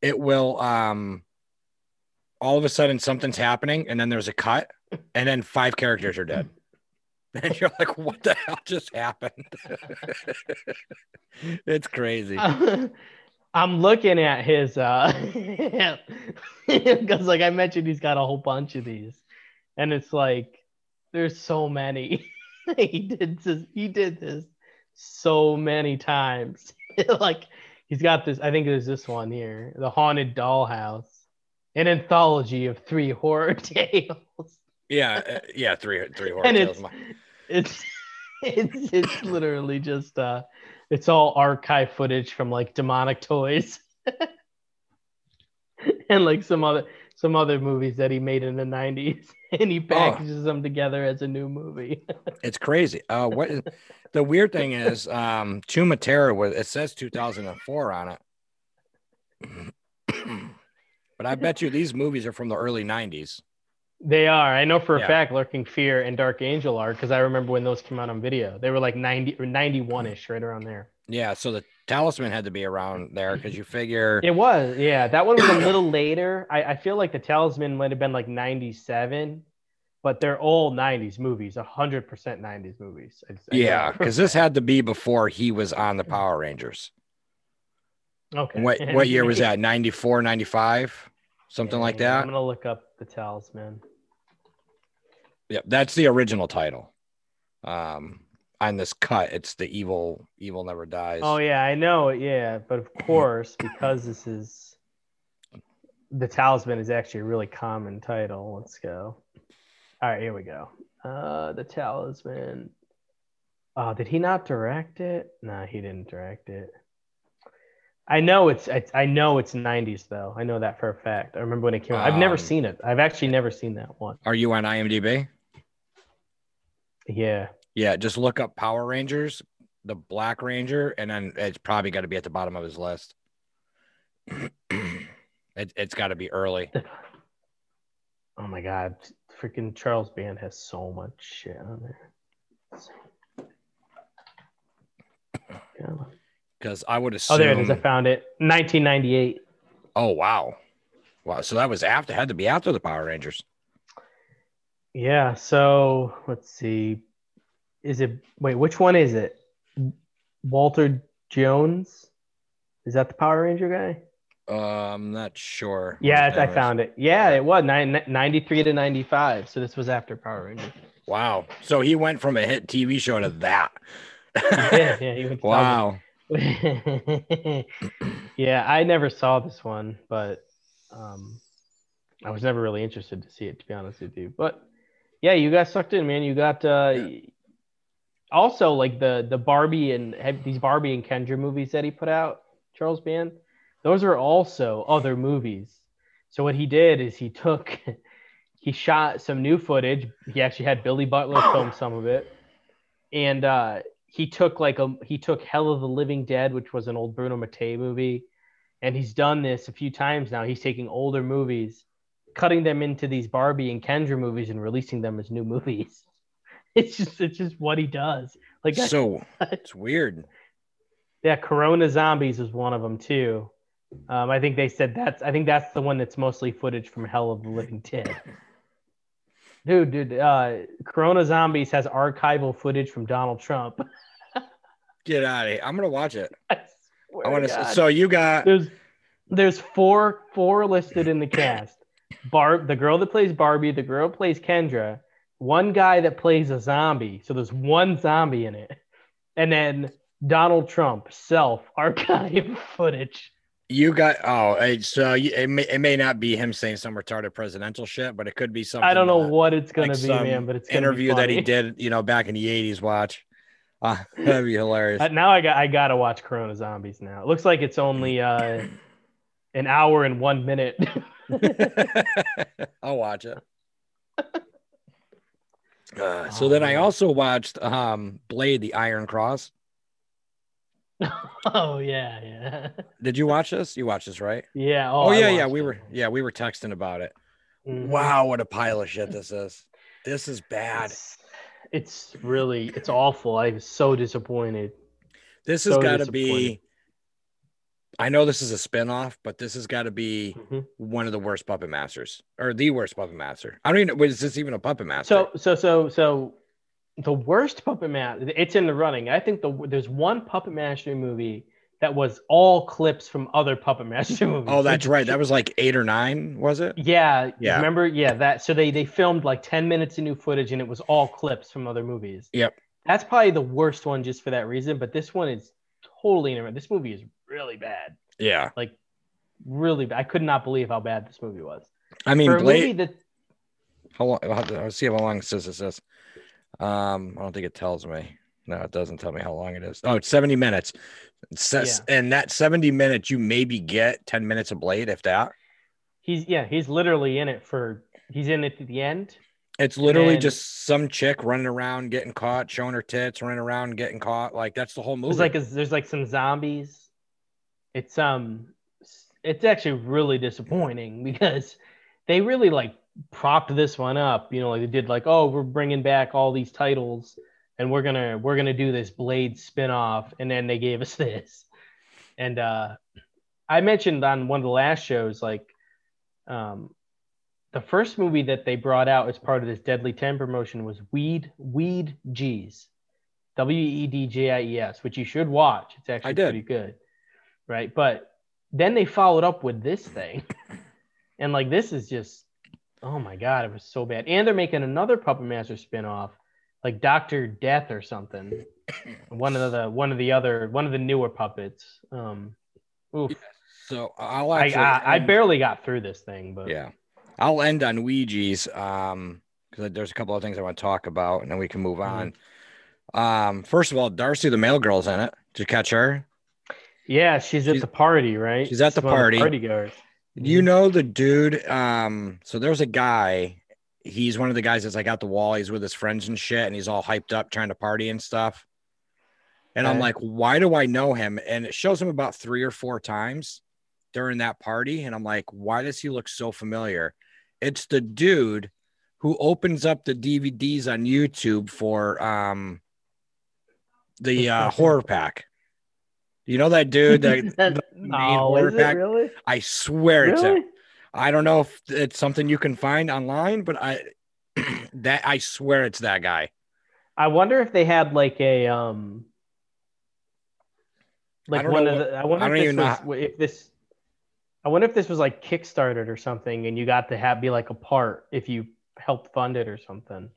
it will um all of a sudden something's happening and then there's a cut and then five characters are dead. And you're like, what the hell just happened? it's crazy. I'm looking at his uh because like I mentioned he's got a whole bunch of these and it's like there's so many he did this he did this so many times like he's got this I think there's this one here the haunted dollhouse an anthology of three horror tales. Yeah, uh, yeah, three three horror and tales. it's it's it's it's literally just uh it's all archive footage from like demonic toys. And like some other some other movies that he made in the 90s and he packages them together as a new movie. It's crazy. Uh, what is, the weird thing is, um, Chuma Terror was it says 2004 on it, but I bet you these movies are from the early 90s. they are i know for a Yeah. fact lurking fear and dark angel are because i remember when those came out on video they were like 90 or 91ish right around there Yeah, so the Talisman had to be around there because you figure It was, yeah. That one was a little later. I, I feel like the Talisman might have been like 97, but they're all 90s movies, 100% 90s movies. I- I yeah, because this had to be before he was on the Power Rangers. Okay. What what year was that? 94, 95? Something like that. I'm going to look up the Talisman. Yep, that's the original title. Um, on this cut, it's the evil evil never dies. Oh, yeah, I know. it, Yeah. But of course, because this is the Talisman is actually a really common title. Let's go. All right, here we go. Uh, the Talisman. Oh, did he not direct it? No, he didn't direct it. I know it's, it's I know it's 90s though. I know that for a fact. I remember when it came out. I've never Um, seen it. I've actually never seen that one. Are you on IMDb? Yeah. Yeah, just look up Power Rangers, the Black Ranger, and then it's probably got to be at the bottom of his list. it, it's got to be early. Oh my god, freaking Charles Band has so much shit on there. God. Because I would assume. Oh, there it is. I found it. 1998. Oh wow, wow. So that was after. Had to be after the Power Rangers. Yeah. So let's see. Is it? Wait, which one is it? Walter Jones? Is that the Power Ranger guy? Uh, I'm not sure. Yeah, I found it. Yeah, it was nine, 93 to 95. So this was after Power Rangers. Wow. So he went from a hit TV show to that. yeah, yeah. He went wow. yeah, I never saw this one, but um, I was never really interested to see it, to be honest with you. But yeah, you got sucked in, man. You got uh, also like the the Barbie and these Barbie and Kendra movies that he put out, Charles Band. Those are also other movies. So what he did is he took, he shot some new footage. He actually had Billy Butler film some of it, and uh, he took like a he took Hell of the Living Dead, which was an old Bruno Mattei movie, and he's done this a few times now. He's taking older movies, cutting them into these Barbie and Kendra movies, and releasing them as new movies. It's just it's just what he does. Like So it's weird. yeah, Corona Zombies is one of them too. Um, I think they said that's I think that's the one that's mostly footage from Hell of the Living Dead. dude, dude, uh, Corona Zombies has archival footage from Donald Trump. Get out of here. I'm gonna watch it. I, I want to to. So you got there's there's four four listed in the cast. Barb, the girl that plays Barbie, the girl that plays Kendra, one guy that plays a zombie. So there's one zombie in it, and then Donald Trump self archive footage. you got. Oh, so you, it may it may not be him saying some retarded presidential shit, but it could be something. I don't know that- what it's gonna like be, man, but it's gonna be interview that he did, you know, back in the '80s. Watch. Uh, that'd be hilarious. Uh, now I got I gotta watch Corona Zombies now. It looks like it's only uh, an hour and one minute. I'll watch it. Uh, so then I Oh, also watched um, Blade: The Iron Cross. oh yeah, yeah, Did you watch this? You watched this, right? yeah. Oh, Oh, yeah, yeah. We it. were yeah we were texting about it. Mhm. Wow, what a pile of shit this is. This is bad. It's, it's really it's awful. I was so disappointed. This has so got to be. I know this is a spin-off, but this has got to be Mhm. one of the worst puppet masters, or the worst puppet master. I don't even. Was this even a puppet master? So so so so the worst puppet master. It's in the running. I think the there's one puppet master movie that was all clips from other puppet master movies. oh, that's right. That was like eight or nine, was it? Yeah, Yeah. Remember? Yeah, that. So they they filmed like ten minutes of new footage, and it was all clips from other movies. Yep. That's probably the worst one just for that reason. But this one is totally different. This movie is really bad. Yeah. Like really bad. I could not believe how bad this movie was. I mean, for a Blade. movie that How long? I'll, have to- I'll see how long it says this is. Um, I don't think it tells me. No, it doesn't tell me how long it is. Oh, it's 70 minutes. Says, and that 70 minutes, you maybe get 10 minutes of Blade, if that. he's yeah he's literally in it for he's in it to the end. It's literally And- just some chick running around, getting caught, showing her tits, running around, getting caught. Like that's the whole movie. There's like a, there's like some zombies. It's um it's actually really disappointing because they really like propped this one up. You know, like they did like oh we're bringing back all these titles and we're gonna we're gonna do this Blade spinoff, and then they gave us this. And uh, I mentioned on one of the last shows like um the first movie that they brought out as part of this Deadly Ten promotion was Weed Weed G's. W E D J I E S, which you should watch. It's actually pretty good. Right. But then they followed up with this thing. And like this is just oh my god, it was so bad. And they're making another Puppet Master spin-off, like Doctor Death or something. one of the one of the other one of the newer puppets. Um oof. so I'll I. I, I barely got through this thing, but Yeah. I'll end on Weedjies um because there's a couple of things I want to talk about and then we can move on. Um, first of all, Darcy the Mail Girl's in it. Did you catch her? yeah, she's at the party, right? she's at the one of party. party goers. You know the dude. Um, so there's a guy. He's one of the guys that's like out the wall. He's with his friends and shit, and he's all hyped up trying to party and stuff. And I'm like, why do I know him? And it shows him about three or four times during that party. And I'm like, why does he look so familiar? It's the dude who opens up the DVDs on YouTube for um the uh, horror pack. You know that dude that the no, horror pack? really? I swear it's him. I don't know if it's something you can find online, but I that I swear it's that guy. I wonder if they had like a um like one of the I wonder I if this was if this I wonder if this was like Kickstarted or something and you got to have be like a part if you helped fund it or something.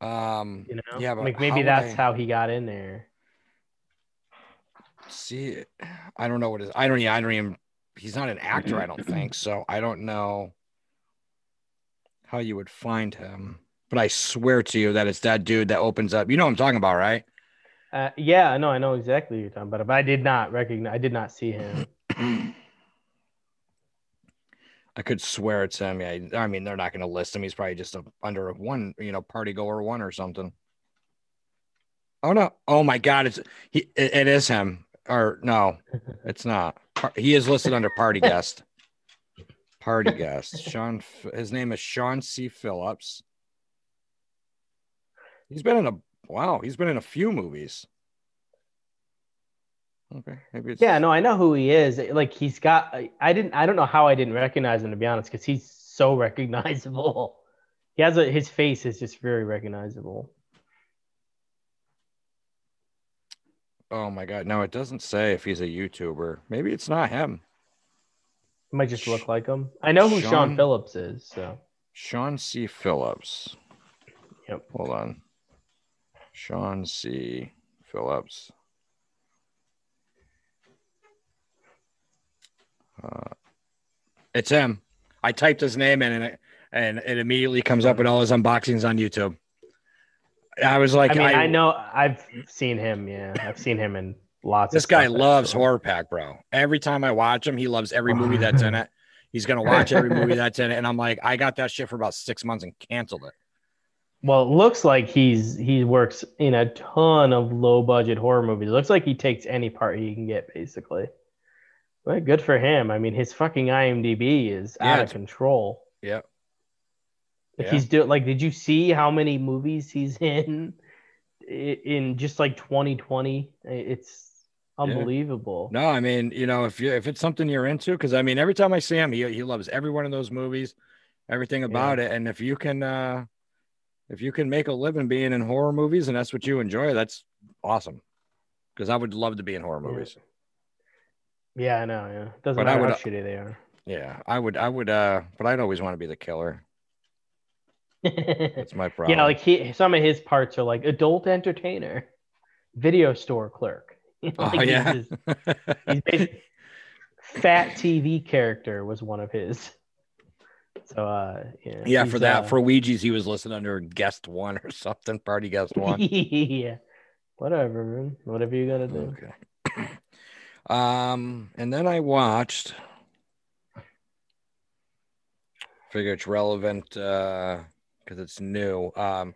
Um, You know? Yeah, like maybe would that's I- how he got in there. see, I don't know what is. I don't. Yeah, I don't even. He's not an actor. I don't think so. I don't know how you would find him, but I swear to you that it's that dude that opens up. You know what I'm talking about, right? Uh, yeah, I know, I know exactly what you're talking about, but I did not recognize I did not see him. I could swear it's him. Yeah, I mean they're not going to list him. He's probably just a under a one, you know, party goer one or something. Oh no! Oh my God! It's he. It, it is him. Or no, it's not. He is listed under party guest. Party guest. Sean. His name is Sean C. Phillips. He's been in a wow. He's been in a few movies. Okay, Yeah, no, I know who he is. Like he's got I, didn't I don't know how I didn't recognize him to be honest cuz he's so recognizable. He has a his face is just very recognizable. Oh my god, no, it doesn't say if he's a YouTuber. Maybe it's not him. It might just look like him. I know who Sean, Sean- Phillips is, so Sean C. Phillips. Yep. Hold on. Sean C. Phillips. Uh, it's him. I typed his name in and it, and it immediately comes up in all his unboxings on YouTube. I was like, I mean, I, know I've seen him. Yeah, I've seen him in lots. This of guy loves actually. Horror Pack, bro. Every time I watch him, he loves every movie that's in it. He's gonna watch every movie that's in it, and I'm like, I got that shit for about six months and canceled it. Well, it looks like he's he works in a ton of low budget horror movies. It looks like he takes any part he can get, basically. But good for him. I mean, his fucking IMDb is Yeah, out of control. Yep. Yeah. he's doing like, did you see how many movies he's in in just like 2020? It's unbelievable. No, I mean, you know, if you if it's something you're into, because I mean, every time I see him, he he loves every one of those movies, everything about it. And if you can, uh if you can make a living being in horror movies and that's what you enjoy, that's awesome. Because I would love to be in horror movies. Yeah, I know. Yeah, doesn't But I matter would- how shitty they are. Yeah, I would, I would, uh, but I'd always want to be the killer. That's my problem. yeah, like he, some of his parts are like adult entertainer, video store clerk. oh Like, he's yeah, he's basi- fat TV character was one of his. So uh yeah. yeah. For that, uh, for Weedjies, he was listed under guest one or something, party guest one. yeah. Whatever, man. Whatever you gotta do. Okay. Um, and then I watched. Figure it's relevant uh because it's new. Um,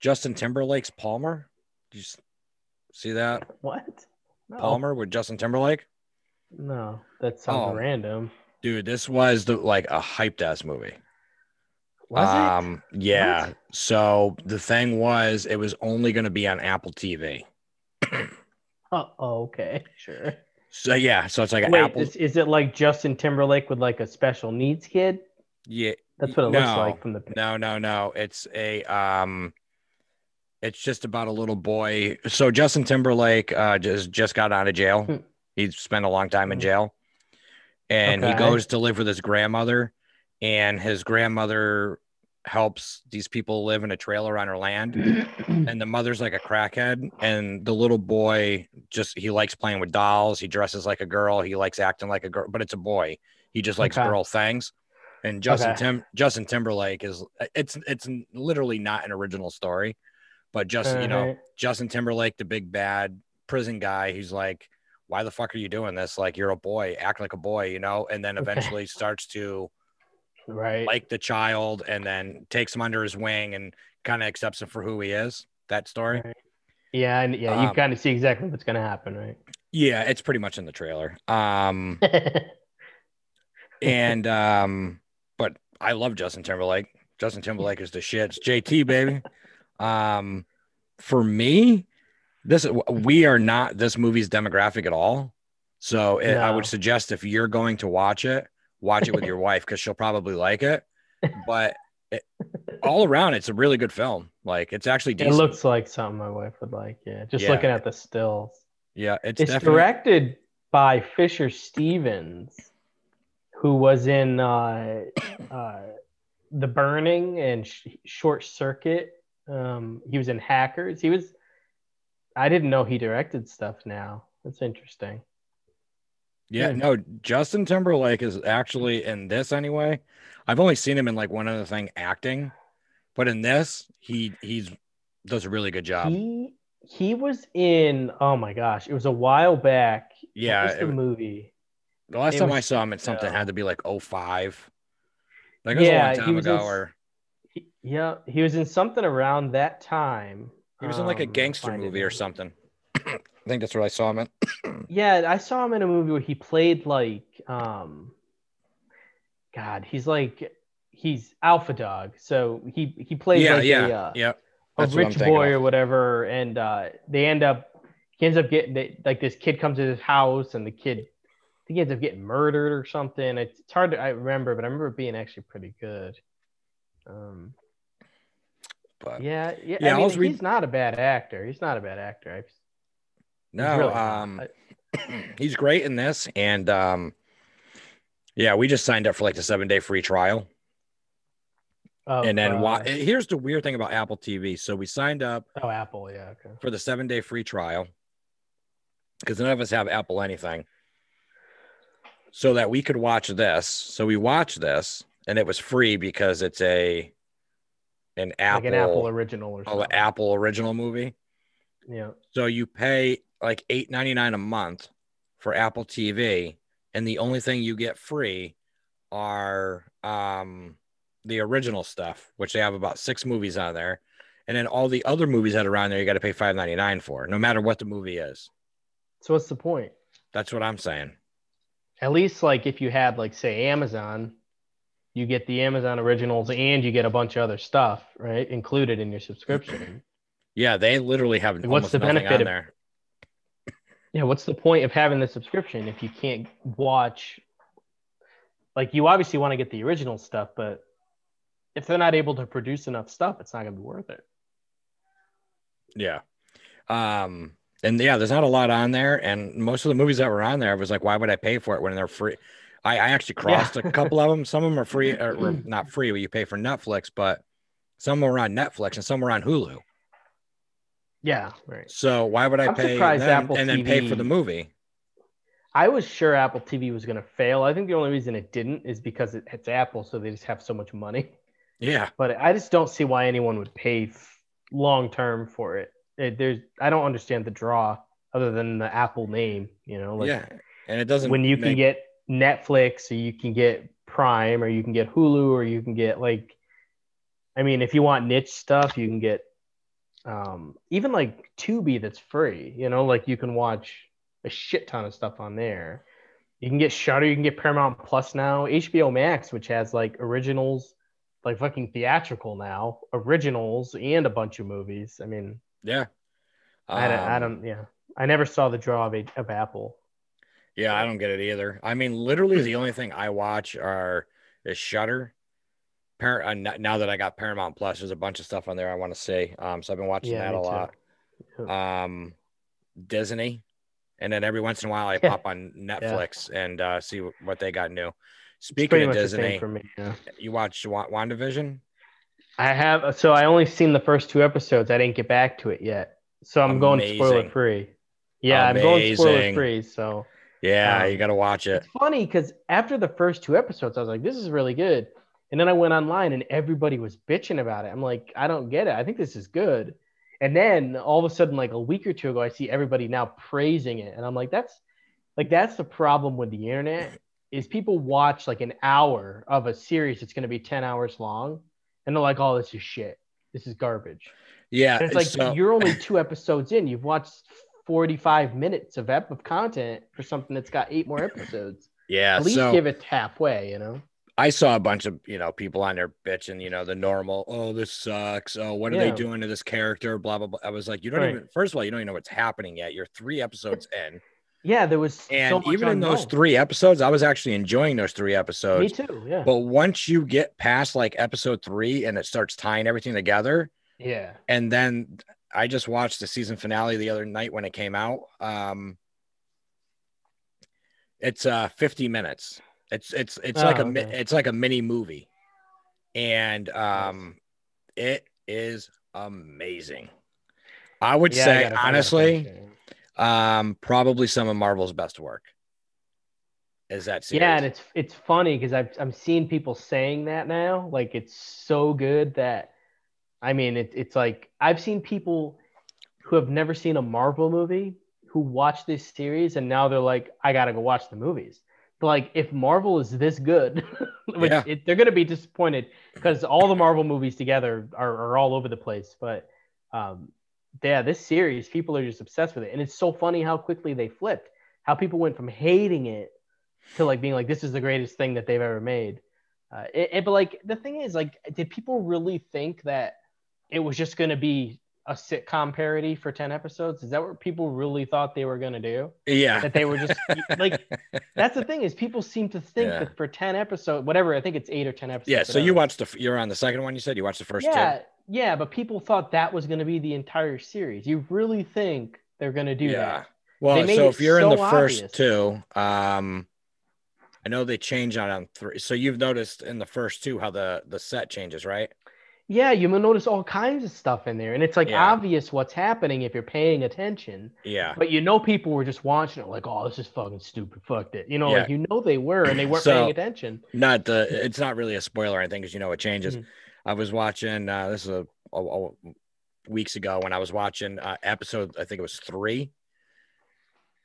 Justin Timberlake's Palmer. Did you see that What? No. Palmer with Justin Timberlake? No, that sounds Oh. random. Dude, this was the like a hyped ass movie. Was um, yeah. What? So the thing was, it was only going to be on Apple TV. Oh, oh, okay, sure. So yeah, so it's like Wait, Apple. is, is it like Justin Timberlake with like a special needs kid? Yeah, That's what it looks like from the. No, no, no. It's a um it's just about a little boy. So Justin Timberlake uh just just got out of jail. Hmm. He's spent a long time in Hmm. jail. And he goes to live with his grandmother and his grandmother helps these people live in a trailer on her land and the mother's like a crackhead and the little boy just he likes playing with dolls he dresses like a girl he likes acting like a girl but it's a boy he just likes Okay. girl things and justin Okay. tim justin timberlake is it's it's literally not an original story but just you know Uh-huh. justin timberlake the big bad prison guy he's like why the fuck are you doing this like you're a boy act like a boy you know and then Okay. eventually starts to right. like the child and then takes him under his wing and kind of accepts him for who he is that story Right. yeah, and yeah, you Um, kind of see exactly what's gonna happen, right? Yeah, it's pretty much in the trailer. Um, and um, I love Justin Timberlake. Justin Timberlake is the shit. It's JT baby. Um, for me, this we are not this movie's demographic at all. So it, I would suggest if you're going to watch it, watch it with your wife because she'll probably like it. But it, all around, it's a really good film. Like it's actually it looks like something my wife would like. Yeah, just Yeah. looking at the stills. yeah, it's, It's, definitely directed by Fisher Stevens, who was in uh, uh, The Burning and Sh- Short Circuit. Um, he was in Hackers. He was. I didn't know he directed stuff. Now that's interesting. Yeah, Yeah. no, Justin Timberlake is actually in this anyway. I've only seen him in like one other thing acting, but in this, he he's does a really good job. He he was in. Oh my gosh, it was a while back. yeah, the it- movie? The last it time I saw him, it's something yeah. had to be like 05. Like it was Yeah, a long time was ago, in- or He, yeah, he was in something around that time. he was in like a Um, gangster it movie or something. I think that's what I saw him in. Yeah, I saw him in a movie where he played like um God, he's like he's Alpha Dog. So he he plays yeah, like yeah, a, uh, yeah. a That's what rich boy or whatever, and uh they end up he ends up getting they, like this kid comes to his house and the kid think he ends up getting murdered or something. It's, it's hard to I remember, but I remember being actually pretty good. Um But Yeah, yeah. Yeah, I mean, read- he's not a bad actor. He's not a bad actor. I've, he's no, really um, I- he's great in this, and um, yeah, we just signed up for like the seven day free trial, of, and then uh, wa- here's the weird thing about Apple TV. So we signed up Oh, Apple. Yeah. Okay. for the seven day free trial because none of us have Apple anything, so that we could watch this. So we watched this, and it was free because it's a an Apple, Like an Apple original or oh, something. Apple original movie. Yeah. So you pay like eight ninety nine a month for Apple TV, and the only thing you get free are um the original stuff, which they have about six movies on there, and then all the other movies that are on there you got to pay five ninety nine for, no matter what the movie is. So what's the point? That's what I'm saying. At least like if you had like say Amazon, you get the Amazon originals and you get a bunch of other stuff, right? Included in your subscription. Yeah, they literally have what's the nothing benefit on of- there. yeah, what's the point of having the subscription if you can't watch like you obviously want to get the original stuff, but if they're not able to produce enough stuff, it's not gonna be worth it. Yeah. Um, and yeah, there's not a lot on there. And most of the movies that were on there I was like, why would I pay for it when they're free? I, I actually crossed a couple of them. Some of them are free or, or mm. not free, but you pay for Netflix, but some were on Netflix and some were on Hulu. Yeah, right. So why would I I'm pay them and then pay for the movie? I was sure Apple TV was gonna fail. I think the only reason it didn't is because it, it's Apple, so they just have so much money. Yeah. But I just don't see why anyone would pay f- long term for it. It. There's I don't understand the draw other than the Apple name. You know, like yeah. And it doesn't when you can get Netflix or you can get Prime or you can get Hulu or you can get like, I mean, if you want niche stuff, you can get um, even like Tubi that's free. You know, like you can watch a shit ton of stuff on there. You can get Shudder, you can get Paramount Plus now, HBO Max, which has like originals, like fucking theatrical now, originals and a bunch of movies. I mean, yeah. I, don't, I Um, don't, yeah, I never saw the draw of, a, of Apple. Yeah, I don't get it either. I mean, literally the only thing I watch are is Shudder. Par- uh, now that I got Paramount Plus, there's a bunch of stuff on there I want to see. Um, so I've been watching Yeah, that a too. lot. Um, Disney, and then every once in a while I Yeah. pop on Netflix and uh, see what they got new. Speaking of much the same Disney, for me. Yeah. you watched Wa- WandaVision? I have so I only seen the first two episodes. I didn't get back to it yet. So I'm going spoiler free. Yeah, I'm going spoiler free. So Yeah, Um, you got to watch it. it's funny because after the first two episodes, I was like, this is really good. And then I went online and everybody was bitching about it. I'm like, I don't get it. I think this is good. And then all of a sudden, like a week or two ago, I see everybody now praising it. And I'm like, that's like that's the problem with the internet is people watch like an hour of a series that's going to be 10 hours long and they're like, oh, this is shit. This is garbage. Yeah, And it's like so- you're only two episodes in. You've watched 45 minutes of ep- of content for something that's got eight more episodes. yeah. At least so give it halfway, you know. I saw a bunch of you know people on there bitching, you know, the normal, oh, this sucks. Oh, what are they doing to this character? Blah blah blah. I was like, you don't Right. even. First of all, you don't even know what's happening yet. You're three episodes in, Yeah, there was and so much even in those three episodes, I was actually enjoying those three episodes. Me too. Yeah. But once you get past like episode three and it starts tying everything together, yeah. and then I just watched the season finale the other night when it came out. Um, it's uh 50 minutes. It's it's it's Oh, like a mi- okay. it's like a mini movie, and um, it is amazing. I would Yeah, say I honestly. Um, probably some of Marvel's best work is that series. Yeah, and it's it's funny because I've I'm seeing people saying that now. Like it's so good that I mean it, it's like I've seen people who have never seen a Marvel movie who watch this series and now they're like, I gotta go watch the movies. But like if Marvel is this good, which Yeah. it, they're gonna be disappointed because all the Marvel movies together are, are all over the place. But um yeah, this series, people are just obsessed with it. And it's so funny how quickly they flipped. How people went from hating it to like being like this is the greatest thing that they've ever made uh, it, it- but like the thing is like did people really think that it was just going to be a sitcom parody for 10 episodes is that what people really thought they were going to do yeah, that they were just like that's the thing is people seem to think Yeah. that for 10 episodes whatever i think it's 8 or 10 episodes yeah. So you watched the you're on the second one. You said you watched the first yeah Yeah, but people thought that was going to be the entire series. You really think they're going to do yeah. that? Well, so if you're in so the first two, um, I know they change on on three. So you've noticed in the first two how the the set changes, right? Yeah, you will notice all kinds of stuff in there, and it's like Yeah. obvious what's happening if you're paying attention. Yeah. But you know, people were just watching it like, "Oh, this is fucking stupid. Fucked it." You know, like you know they were, and they weren't So- paying attention. Not the. It's not really a spoiler or anything because you know it changes. Mhm. I was watching. Uh, this is a, a, a- weeks ago when I was watching uh, episode. I think it was three.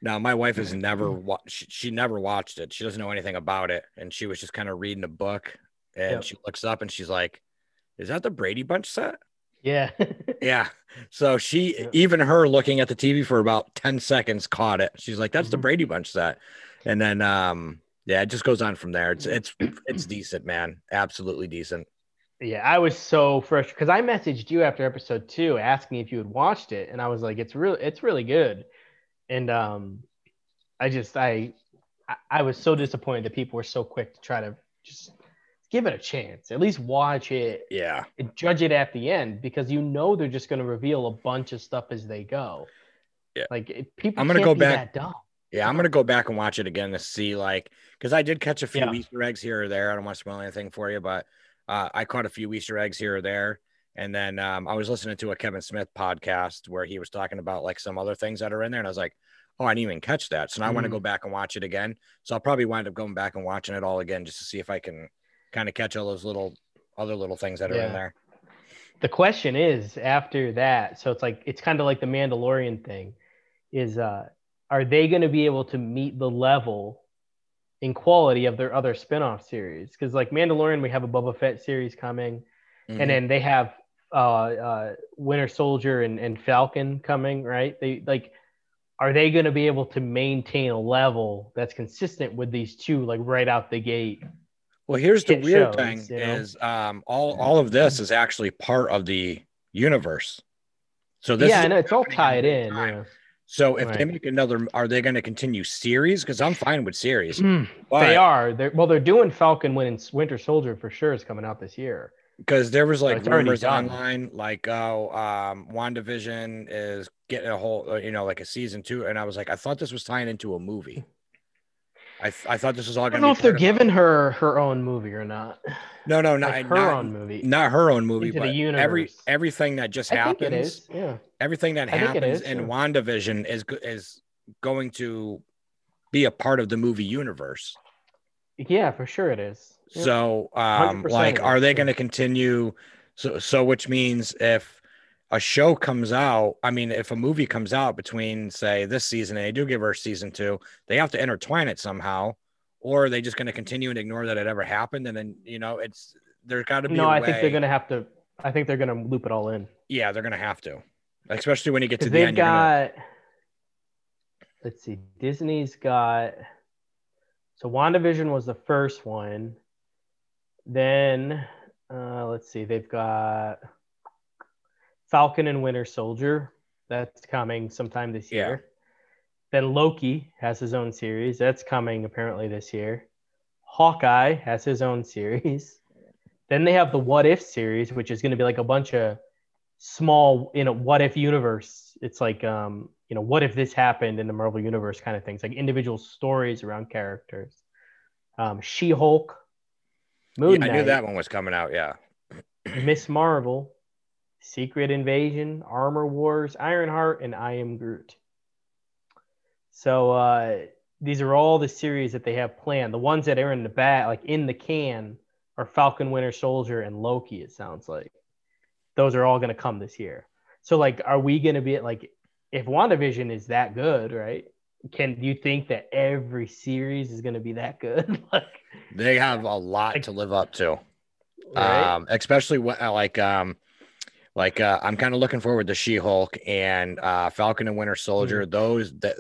Now my wife has never Mm-hmm. watched. She, she never watched it. She doesn't know anything about it, and she was just kind of reading a book. And Yep. she looks up and she's like, "Is that the Brady Bunch set?" Yeah. Yeah. So she, Yeah. even her looking at the TV for about 10 seconds, caught it. She's like, that's the Mhm. Brady Bunch set. And then, um, yeah, it just goes on from there. It's, it's, it's decent, man. Absolutely decent. Yeah, I was so frustrated because I messaged you after episode two asking if you had watched it, and I was like, "It's real, it's really good," and um, I just I I- was so disappointed that people were so quick to try to just give it a chance, at least watch it Yeah. and judge it at the end because you know they're just going to reveal a bunch of stuff as they go. Yeah. like people. I'm gonna go back- Yeah. I'm going to go back and watch it again to see, like, because I did catch a few Yeah. Easter eggs here or there. I don't want to spoil anything for you, but uh, I caught a few Easter eggs here or there. And then um, I was listening to a Kevin Smith podcast where he was talking about like some other things that are in there. And I was like, oh, I didn't even catch that. So now I want to go back and watch it again. So I'll probably wind up going back and watching it all again just to see if I can kind of catch all those little other little things that are Yeah. in there. the question is after that so it's like it's kind of like the mandalorian thing is uh are they going to be able to meet the level in quality of their other spin-off series because like mandalorian we have a boba fett series coming Mhm. and then they have uh uh winter soldier and, and falcon coming right they like are they going to be able to maintain a level that's consistent with these two like right out the gate well, here's the weird shows, thing you know? is um, all all of this is actually part of the universe. So this yeah is i know it's all tied in yeah. So if they make another, are they going to continue series? Because I'm fine with series. Mm, But they are. They're well. They're doing Falcon Win- Winter Soldier for sure is coming out this year. because there was like already rumors online, like oh, um, WandaVision is getting a whole, uh, you know, like a season two, and I was like, I thought this was tying into a movie. I, th- I thought this was all I don't know if they're giving her her own movie or not. No, no, not Like her not, own movie. not her own movie, Into the but every everything that just happens. Yeah. everything that I happens is, in yeah. WandaVision is is going to be a part of the movie universe. Yeah, for sure it is. Yeah. So, um, like, are they going to continue? So, so which means if a show comes out, I mean, if a movie comes out between, say, this season and they do give her season two, they have to intertwine it somehow, or are they just going to continue and ignore that it ever happened? And then, you know, it's there's got to be. no, I I think they're gonna have to. I think they're gonna loop it all in. Yeah, they're going to have to, especially when you get to the they've end. gonna- got. Let's see. Disney's got. So WandaVision was the first one. Then, uh, let's see. They've got Falcon and Winter Soldier. That's coming sometime this Yeah. year. Then Loki has his own series. That's coming apparently this year. Hawkeye has his own series. Then they have the What If series, which is going to be like a bunch of small, you know, what if universe. It's like, um, you know, what if this happened in the Marvel universe kind of things, like individual stories around characters. Um, She Hulk, Moon Yeah, I knew Knight, that one was coming out. Yeah. Miss Marvel, Secret Invasion, Armor Wars, Ironheart, and I Am Groot. So uh, these are all the series that they have planned. The ones that are in the bat, like in the can, are Falcon, Winter Soldier, and Loki. It sounds like those are all going to come this year. So like, are we going to be like, if WandaVision is that good, right? Can you think that every series is going to be that good? like, They have a lot Like- to live up to. right? um especially what uh, like um like uh i'm kind of looking forward to she-hulk and uh falcon and winter soldier those that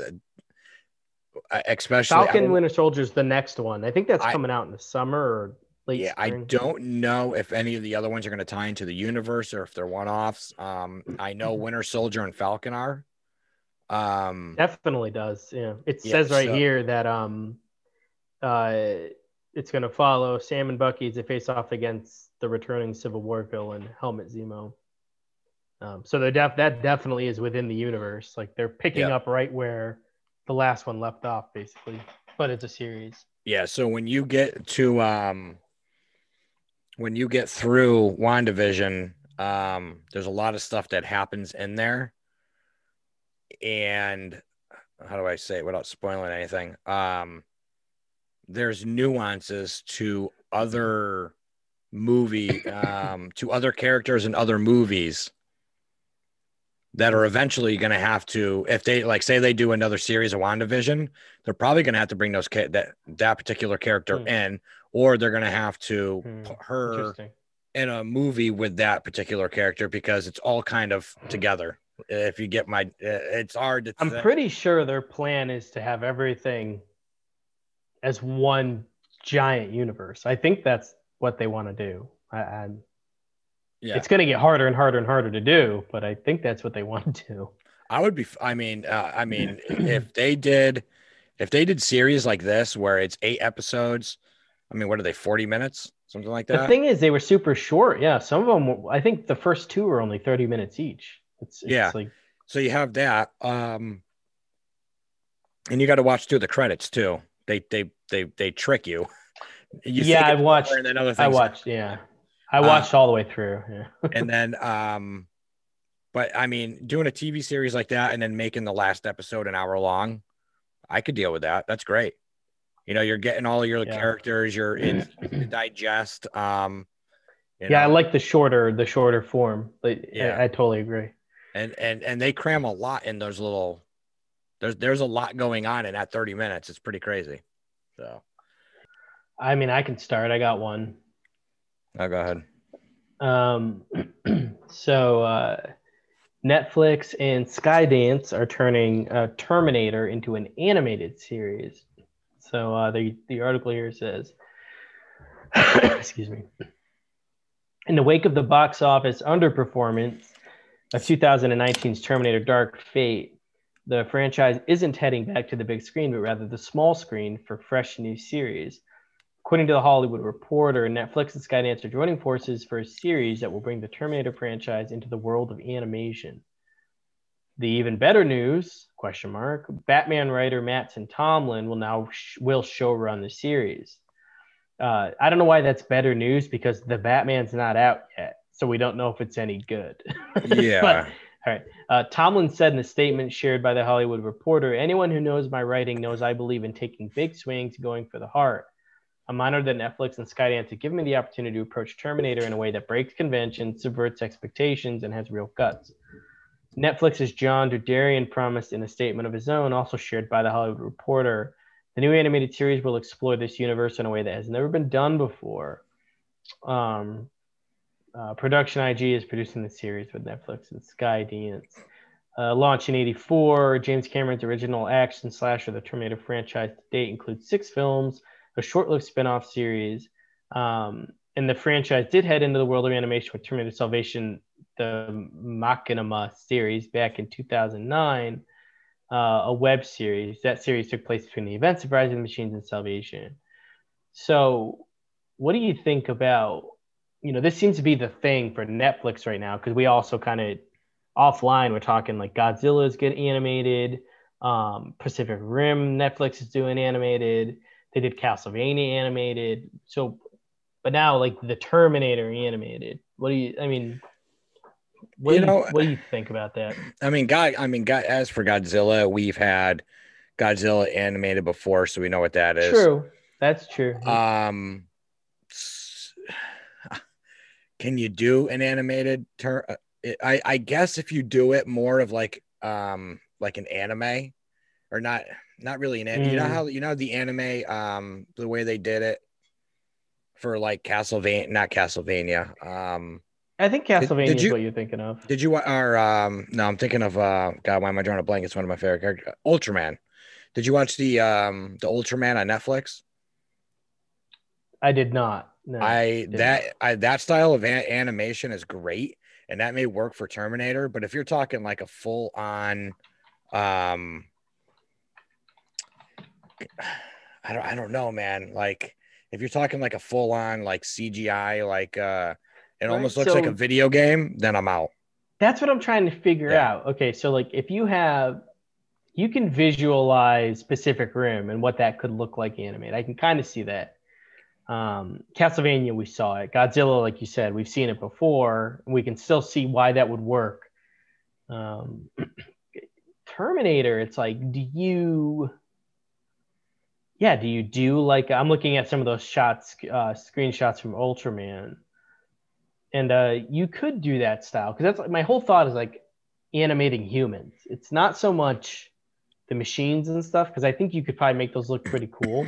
uh, especially I Mm-hmm. Falcon don't- Winter Soldier is the next one. I think that's I- coming out in the summer or late yeah i don't know if any of the other ones are going to tie into the universe or if they're one-offs um i know Mm-hmm. winter soldier and falcon are um Definitely does. Yeah. It Yeah, says right so- here that um uh it's gonna follow Sam and Bucky as they face off against the returning Civil War villain Helmut Zemo. Um, so they're def- that definitely is within the universe. Like they're picking Yeah. up right where the last one left off, basically. But it's a series. Yeah, so when you get to um when you get through WandaVision, um there's a lot of stuff that happens in there. And how do I say it without spoiling anything? Um there's nuances to other movie um to other characters in other movies that are eventually going to have to if they like say they do another series of WandaVision, they're probably going to have to bring those that that particular character Hmm. in or they're going to have to Hmm, put her in a movie with that particular character because it's all kind of together. If you get my uh, it's hard to I'm think. pretty sure their plan is to have everything as one giant universe. I think that's what they want to do. I, I'm, yeah. It's going to get harder and harder and harder to do, but I think that's what they want to do. I would be. I mean, uh, I mean, if they did, if they did series like this where it's eight episodes, I mean, what are they? Forty minutes, something like that? The thing is, they were super short. Yeah, some of them. were- I think the first two were only 30 minutes each. It's, it's Yeah. like so you have that, um, and you got to watch through the credits too. They they they they trick you. you Yeah, I've watched- and then other I things watched. Yeah, I Uh, watched all the way through. Yeah. and then um but i mean doing a tv series like that and then making the last episode an hour long i could deal with that that's great you know you're getting all of your Yeah. characters you're in to digest um you yeah, I like the shorter, the shorter form. Like, Yeah. I, I totally agree. and and and they cram a lot in those little there's there's a lot going on in that 30 minutes it's pretty crazy so I mean, I can start. I got one. I'll go ahead Um, so uh, Netflix and Skydance are turning uh, Terminator into an animated series. So uh, the the article here says, excuse me. In the wake of the box office underperformance of 2019's Terminator Dark Fate, the franchise isn't heading back to the big screen, but rather the small screen for fresh new series. According to the Hollywood Reporter, Netflix and Skydance are joining forces for a series that will bring the Terminator franchise into the world of animation. The even better news, question mark, Batman writer Mattson Tomlin will now sh- will showrun the series. Uh, I don't know why that's better news because the Batman's not out yet, so we don't know if it's any good. yeah But- all right. Uh, Tomlin said in a statement shared by the Hollywood Reporter Anyone who knows my writing knows I believe in taking big swings, going for the heart. I'm honored that Netflix and Skydance have given me the opportunity to approach Terminator in a way that breaks convention, subverts expectations, and has real guts. Netflix's John Derderian promised in a statement of his own, also shared by the Hollywood Reporter, the new animated series will explore this universe in a way that has never been done before. Um, uh, Production IG is producing the series with Netflix and Skydance. Uh, launched in 84, James Cameron's original action slasher, the Terminator franchise to date, includes six films, a short lived spin off series. Um, and the franchise did head into the world of animation with Terminator Salvation, the Machinima series back in 2009, uh, a web series. That series took place between the events of the Machines and Salvation. So, what do you think about? You know, this seems to be the thing for Netflix right now because we also kind of offline we're talking like Godzilla is getting animated, um, Pacific Rim Netflix is doing animated. They did Castlevania animated. So, but now like the Terminator animated. What do you? I mean, what You do you, know- what do you think about that? I mean, God, I mean, God, as for Godzilla, we've had Godzilla animated before, so we know what that is. True, that's true. Um, can you do an animated ter- uh, I I guess if you do it more of like um like an anime, or not not really an anime. You know Mm. how you know the anime um the way they did it for like Castlevania, not Castlevania. Um, I think Castlevania did is you- what you're thinking of. did you or um no I'm thinking of uh God why am I drawing a blank? It's one of my favorite characters. Ultraman. Did you watch the um the Ultraman on Netflix? I did not. No, I did that I that style of a- animation is great, and that may work for Terminator. But if you're talking like a full on, um, I don't I don't know, man. Like if you're talking like a full on like CGI, like uh, it Right, almost looks like a video game, then I'm out. That's what I'm trying to figure Yeah. out. Okay, so like if you have you can visualize Pacific Rim and what that could look like animated. I can kind of see that. Um, Castlevania, we saw it. Godzilla, like you said, we've seen it before. We can still see why that would work. Um, Terminator, it's like, do you, yeah, do you do like, I'm looking at some of those shots, uh, screenshots from Ultraman, and uh, you could do that style because that's like, my whole thought is like animating humans. It's not so much the machines and stuff because I think you could probably make those look pretty cool.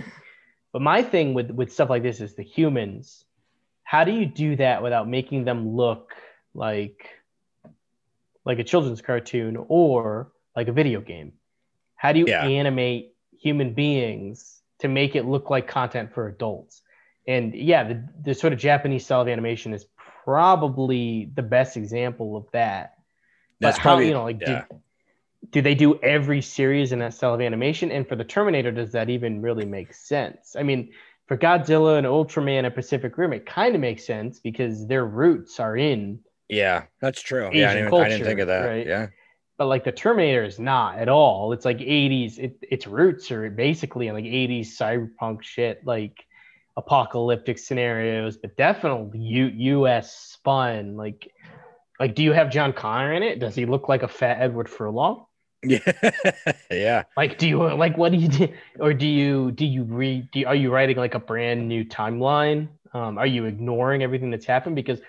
But my thing with with stuff like this is the humans. How do you do that without making them look like like a children's cartoon or like a video game? How do you Yeah. animate human beings to make it look like content for adults? And yeah, the, the sort of Japanese style of animation is probably the best example of that. But That's how probably you know like yeah. do, do they do every series in that style of animation? And for the Terminator, does that even really make sense? I mean, for Godzilla and Ultraman and Pacific Rim, it kind of makes sense because their roots are in, Yeah, that's true. yeah, I didn't, I didn't think of that. right? Yeah. But like the Terminator is not at all. It's like 80s. It, its roots are basically in like 80s cyberpunk shit, like apocalyptic scenarios, but definitely U, U.S. spun. Like, like, do you have John Connor in it? Does he look like a fat Edward Furlong? Yeah. yeah. like do you like what do you do or do you do you read do you, are you writing like a brand new timeline um are you ignoring everything that's happened because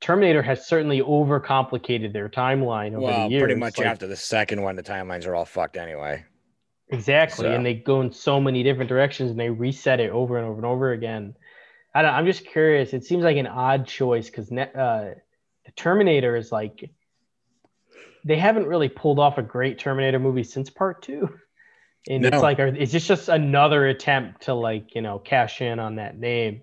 terminator has certainly overcomplicated their timeline over Well, the years pretty much like- after the second one, the timelines are all fucked anyway. exactly So- and they go in so many different directions and they reset it over and over and over again I don't, i'm just curious it seems like an odd choice because uh the terminator is like they haven't really pulled off a great terminator movie since part two and No. it's like is this just another attempt to like you know cash in on that name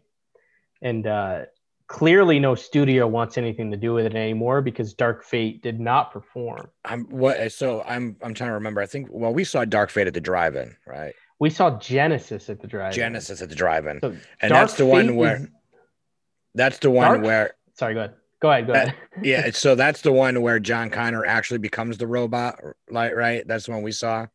and uh clearly no studio wants anything to do with it anymore because dark fate did not perform I'm what so I'm I'm trying to remember. I think well, we saw Dark Fate at the drive-in, right? we saw genisys at the drive in Genisys at the drive-in. so And Dark that's the one Fate where is- that's the one Dark- where sorry go ahead go ahead go ahead yeah, so that's the one where John Connor actually becomes the robot, like right? That's the one we saw.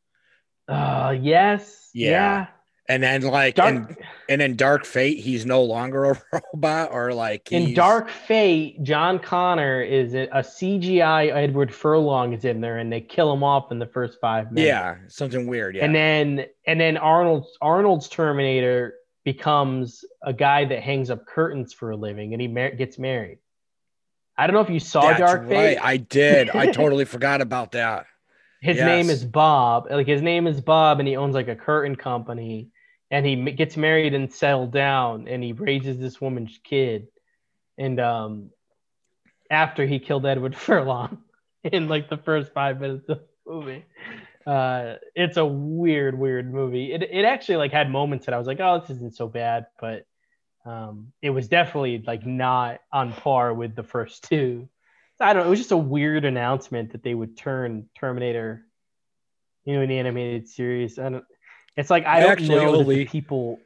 uh yes Yeah. yeah, And then like dark in, and in Dark Fate, he's no longer a robot or like in dark fate john connor is a a cgi edward furlong is in there and they kill him off in the first five minutes Yeah, something weird. Yeah. and then and then arnold arnold's terminator becomes a guy that hangs up curtains for a living and he mar- gets married i don't know if you saw That's dark right. fate I did. I totally forgot about that. his Yes. name is bob like his name is bob and he owns like a curtain company and he gets married and settled down and he raises this woman's kid and um after he killed edward furlong in like the first five minutes of the movie uh it's a weird weird movie it, it actually like had moments that i was like oh this isn't so bad but um it was definitely like not on par with the first two I don't know. It was just a weird announcement that they would turn Terminator you into an animated series. I don't. It's like I I don't actually know only- people.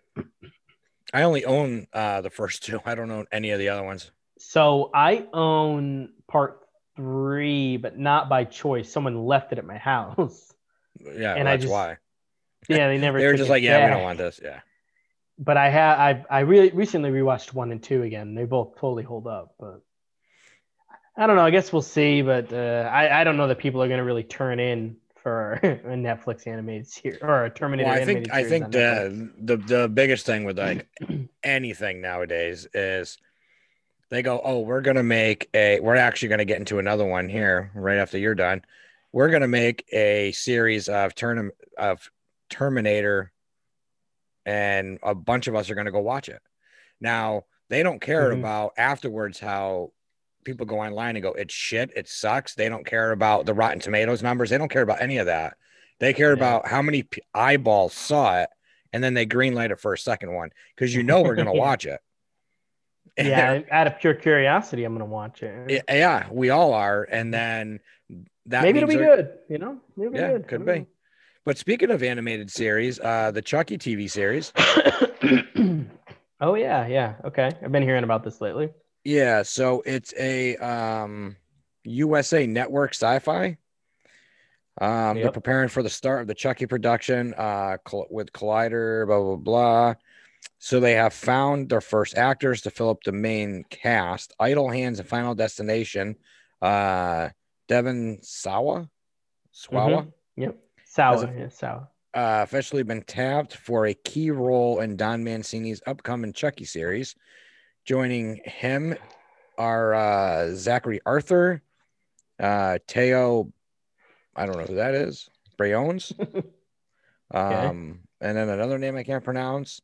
I only own uh the first two. I don't own any of the other ones. So I own part three, but not by choice. Someone left it at my house. Yeah, And well, I that's just why. Yeah, they never. They were just like, yeah, we don't want this. Yeah. But I have. I I really recently rewatched one and two again. They both totally hold up. But I don't know. I guess we'll see. But uh, I I don't know that people are going to really turn in for a Netflix animated series or a Terminator Well, I animated think I think the, the the biggest thing with like anything nowadays is they go, oh, we're gonna make a. We're actually gonna get into another one here right after you're done. We're gonna make a series of turn of Terminator, and a bunch of us are gonna go watch it. Now they don't care Mhm. about afterwards how people go online and go, it's shit, it sucks. They don't care about the Rotten Tomatoes numbers. They don't care about any of that. They care Yeah. about how many p- eyeballs saw it, and then they greenlight it for a second one because you know we're gonna watch it. yeah, out of pure curiosity, I'm gonna watch it. yeah, yeah, we all are, and then that Maybe it'll be good. You know, maybe Yeah, good. could be. But speaking of animated series, uh, the Chucky TV series, oh yeah, yeah. Okay, I've been hearing about this lately. Yeah, so it's a um, USA Network Sci-Fi. Um, They're preparing for the start of the Chucky production uh, col- with Collider, blah blah blah. So they have found their first actors to fill up the main cast. Idle Hands and Final Destination. Uh, Devon Sawa, Swawa, Yep. Sour. As a- yeah, sour. uh, officially been tapped for a key role in Don Mancini's upcoming Chucky series. Joining him are uh, Zachary Arthur, uh, Teo, I don't know who that is, Brayones, um, and then another name I can't pronounce,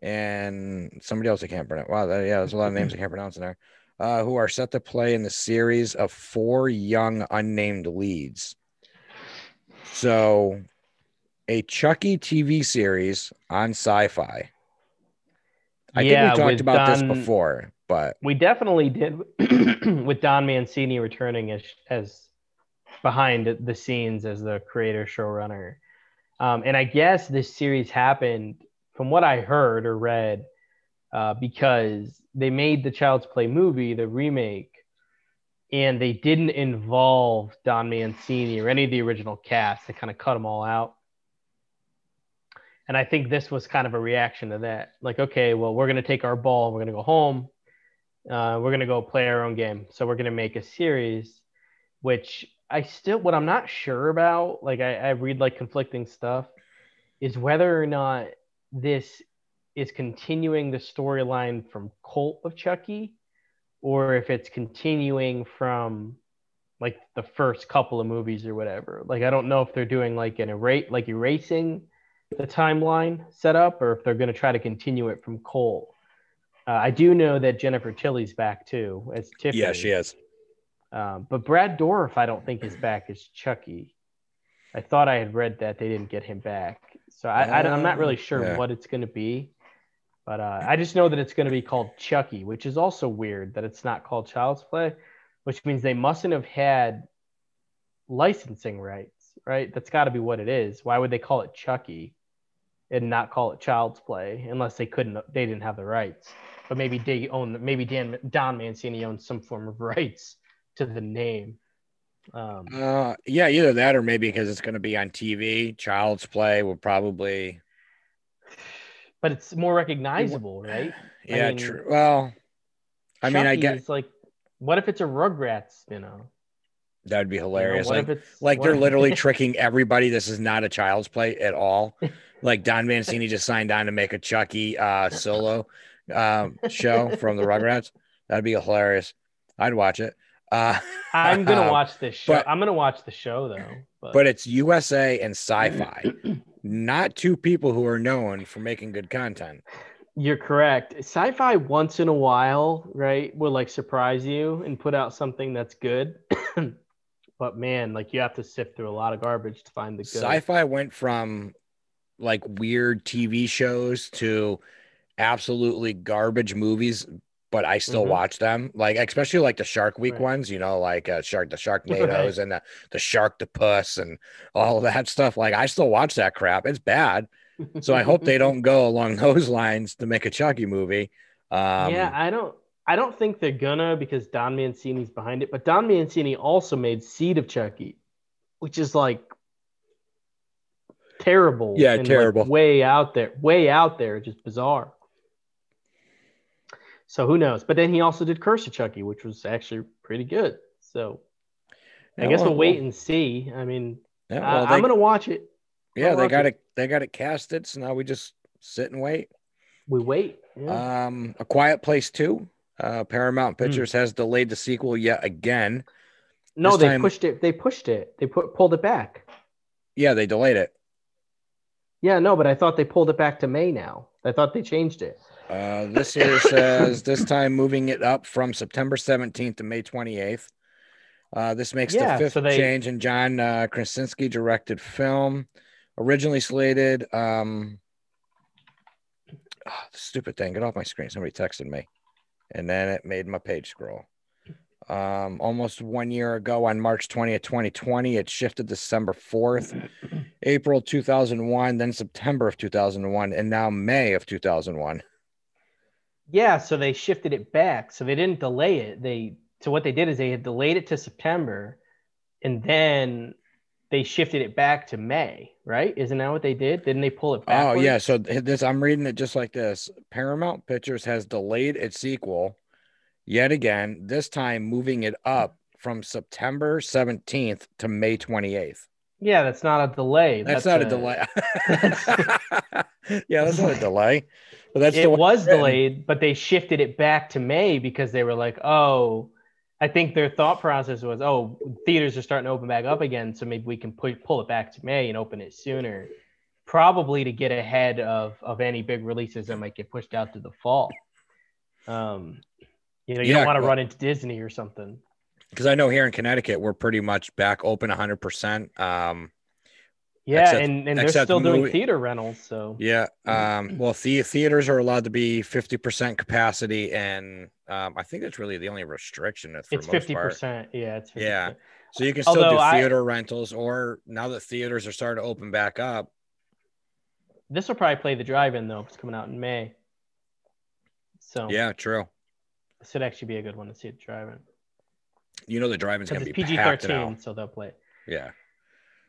and somebody else I can't pronounce. Wow, that, yeah, there's a lot of names I can't pronounce in there. Uh, who are set to play in the series of four young unnamed leads. So, a Chucky TV series on Sci-Fi. I Yeah, think we talked about this before, but We definitely did with Don Mancini returning as as behind the scenes as the creator showrunner. Um, and I guess this series happened from what I heard or read uh, because they made the Child's Play movie, the remake, and they didn't involve Don Mancini or any of the original cast. They kind of cut them all out. And I think this was kind of a reaction to that. Like, okay, well, we're going to take our ball, we're going to go home, uh, we're going to go play our own game. So we're going to make a series, which I still, what I'm not sure about, like, I, I read like conflicting stuff, is whether or not this is continuing the storyline from Cult of Chucky or if it's continuing from like the first couple of movies or whatever. Like I don't know if they're doing like an erase like erasing the timeline set up or if they're going to try to continue it from Cult. Uh, I do know that Jennifer Tilly's back too as Tiffany. yeah, she is. Um, but Brad Dourif, I don't think is back as Chucky. I thought I had read that they didn't get him back, so I, am not really sure Yeah. what it's going to be. But uh, I just know that it's going to be called Chucky, which is also weird that it's not called Child's Play, which means they mustn't have had licensing rights, right? That's got to be what it is. Why would they call it Chucky and not call it Child's Play unless they couldn't, they didn't have the rights? But maybe they own, maybe Dan Don Mancini owns some form of rights to the name. Um, Uh, yeah, either that or maybe because it's going to be on TV. Child's Play will probably. but it's more recognizable, right? I Yeah, mean, true. Well, I mean, I Chucky get is like, what if it's a Rugrats? You know, that would be You know, hilarious. like, like they're literally tricking everybody. This is not a Child's Play at all. Like Don Mancini just signed on to make a Chucky uh, solo um, show from the Rugrats. That'd be hilarious. I'd watch it. Uh, I'm gonna watch this show. but- I'm gonna watch the show though. But, but it's USA and Sci-Fi, not two people who are known for making good content. you're correct. Sci-fi once in a while, right, will like surprise you and put out something that's good. but man, like you have to sift through a lot of garbage to find the good. Sci-Fi went from like weird TV shows to absolutely garbage movies, but I still Mhm. watch them. Like especially like the Shark Week Right. ones, you know, like uh, Shark the Sharknadoes and the shark the Sharktopus and all that stuff. Like I still watch that crap. It's bad. So I hope they don't go along those lines to make a Chucky movie. Um, yeah, I don't. I don't think they're gonna because Don Mancini's behind it. But Don Mancini also made Seed of Chucky, which is like terrible. Yeah, and, like, terrible. way out there, way out there, just bizarre. So who knows? But then he also did Curse of Chucky, which was actually pretty good. So I yeah, guess well, we'll wait and see. I mean, yeah, I, they, I'm gonna watch it. yeah, I'll they watch got it. it. They got it casted. So now we just sit and wait. We wait. Yeah. Um, A Quiet Place Two. Uh, Paramount Hmm. Pictures has delayed the sequel yet again. no, this they time- pushed it. They pushed it. They put pulled it back. Yeah, they delayed it. Yeah, no, but I thought they pulled it back to May now. I thought they changed it. Uh, this here says this time moving it up from September 17th to May 28th. Uh, this makes Yeah, the fifth so they- change in John uh, Krasinski directed film. Originally slated. Um, ah, stupid thing. Get off my screen. Somebody texted me, and then it made my page scroll. Um, almost one year ago on March 20th, 2020, it shifted December 4th, April 2001, then September of 2001, and now May of 2001. Yeah, so they shifted it back. So they didn't delay it. They So what they did is they had delayed it to September, and then they shifted it back to May. Right? Isn't that what they did? Didn't they pull it back? Oh yeah. So this I'm reading it just like this. Paramount Pictures has delayed its sequel yet again. This time moving it up from September 17th to May 28th. Yeah, that's not a delay. That's, not a, delay. yeah, that's not a delay. But that's it was delayed, but they shifted it back to May because they were like, oh, I think their thought process was, oh, theaters are starting to open back up again, so maybe we can pull it back to May and open it sooner, probably to get ahead of of any big releases that might get pushed out to the fall. Um, you know, you Yeah, don't want to well- run into Disney or something. because I know here in Connecticut we're pretty much back open 100. percent Um, Yeah, Except- and, and they're still doing theater rentals. So yeah. Um, well, the theaters are allowed to be 50 percent capacity, and um, I think that's really the only restriction. For it's fifty percent. Yeah, it's 50%. Yeah. So you can still do Although I- theater rentals, or now that theaters are starting to open back up, This will probably play the drive-in though. It's coming out in May. So yeah, true. this should actually be a good one to see at the drive-in You know the drive-in's gonna be PG thirteen, so they'll play. it. Yeah.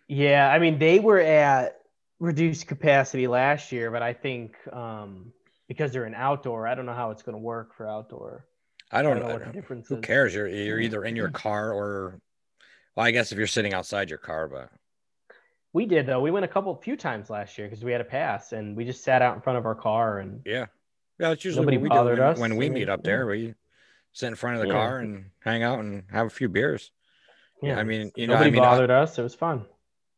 Yeah, I mean they were at reduced capacity last year, but I think um, because they're an outdoor, I don't know how it's going to work for outdoor. I I don't, don't know know. what the difference Who is. cares? You're you're either in your car or, well, I guess if you're sitting outside your car, but We did though. We went a couple few times last year because we had a pass and we just sat out in front of our car and yeah, yeah. It's usually Nobody what we do bothered when, us. when we meet up there. We sit in front of the Yeah. car and hang out and have a few beers. yeah, I mean, you know, I nobody mean, uh, bothered us. It was fun.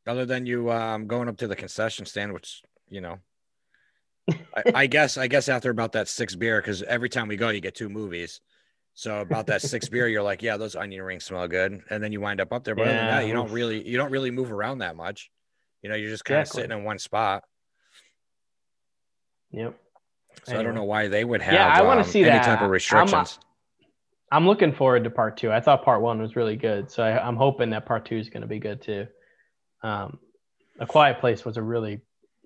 Other than you um, going up to the concession stand, which you know, I, I guess I guess after about that six beer, because every time we go, you get two movies. So about that six beer, you're like, yeah, those onion rings smell good, and then you wind up up there. But other than Yeah, that, you don't really you don't really move around that much. You know, you're just kind of Exactly. sitting in one spot. Yep. So I don't know why they would have. Yeah, I wanna um, see any that. type I'm, uh, of restrictions. I'm looking forward to part two. I thought part one was really good, so I, I'm hoping that part two is going to be good too. Um, a Quiet Place was a really,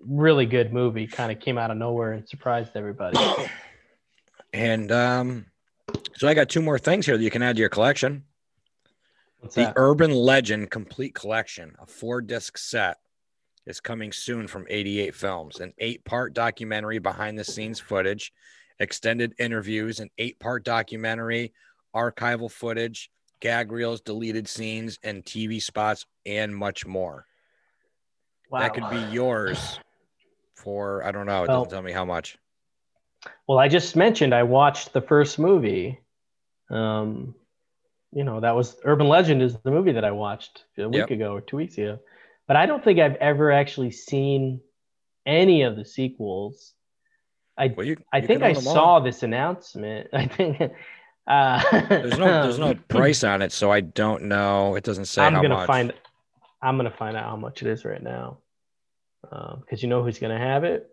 really good movie. Kind of came out of nowhere and surprised everybody. and um, so I got two more things here that you can add to your collection. What's The that? Urban Legend Complete Collection, a four disc set, is coming soon from 88 Films. An eight part documentary behind the scenes footage, extended interviews, an eight part documentary, archival footage, gag reels, deleted scenes, and TV spots, and much more. Wow. That could be yours for, I don't know, it doesn't tell me how much. Well, I just mentioned I watched the first movie. Um, you know, that was Urban Legend is the movie that I watched a week Yep. ago or two weeks ago. But I don't think I've ever actually seen any of the sequels. I Well, you, I you think I saw this announcement. I think uh, There's no, there's no price on it, so I don't know. It doesn't say I'm how gonna much. find. I'm gonna find out how much it is right now, because you know who's gonna have it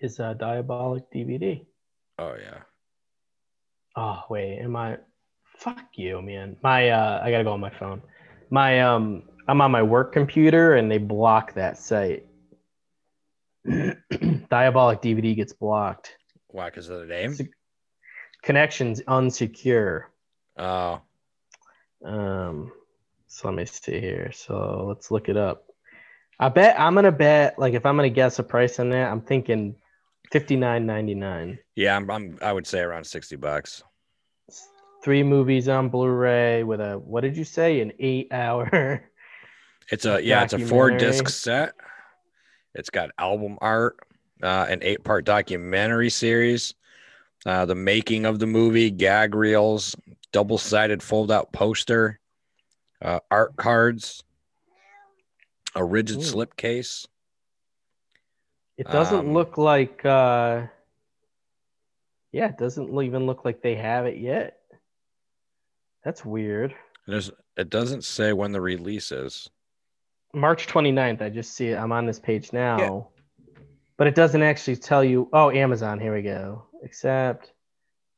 is uh, Diabolik DVD. Oh yeah. Oh wait, am I? Fuck you, man. My uh, I gotta go on my phone. My um, I'm on my work computer and they block that site. Diabolik DVD gets blocked. Why? Because of the name? Connections unsecure. Oh, Um, so let me see here. So let's look it up. I bet I'm gonna bet like if I'm gonna guess a price on that, I'm thinking fifty nine ninety nine. yeah. I'm, I'm. I would say around sixty bucks. Three movies on Blu-ray with a what did you say? An eight hour. It's a yeah. It's a four disc set. It's got album art, uh, an eight part documentary series, uh, the making of the movie, gag reels, double sided fold out poster, uh, art cards, a rigid Ooh. slip case. It doesn't Um, look like uh yeah, it doesn't even look like they have it yet. That's weird. There's. It doesn't say when the release is. March 29th, I just see it. I'm on this page now. But it doesn't actually tell you oh, Amazon, here we go. Except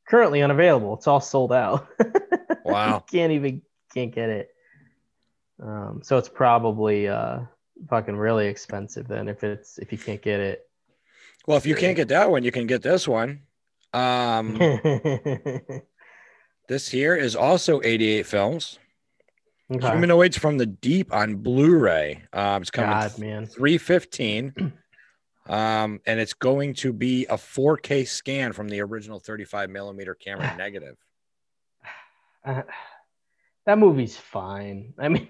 currently unavailable. It's all sold out. Wow. can't even can't get it. Um, so it's probably uh fucking really expensive then if it's if you can't get it. Well, if you can't get that one, you can get this one. Um, This here is also 88 films. Okay. Humanoids from the Deep on Blu-ray. Um, it's coming God, man. 315. Um, and it's going to be a 4K scan from the original 35 millimeter camera negative. Uh, that movie's fine. I mean.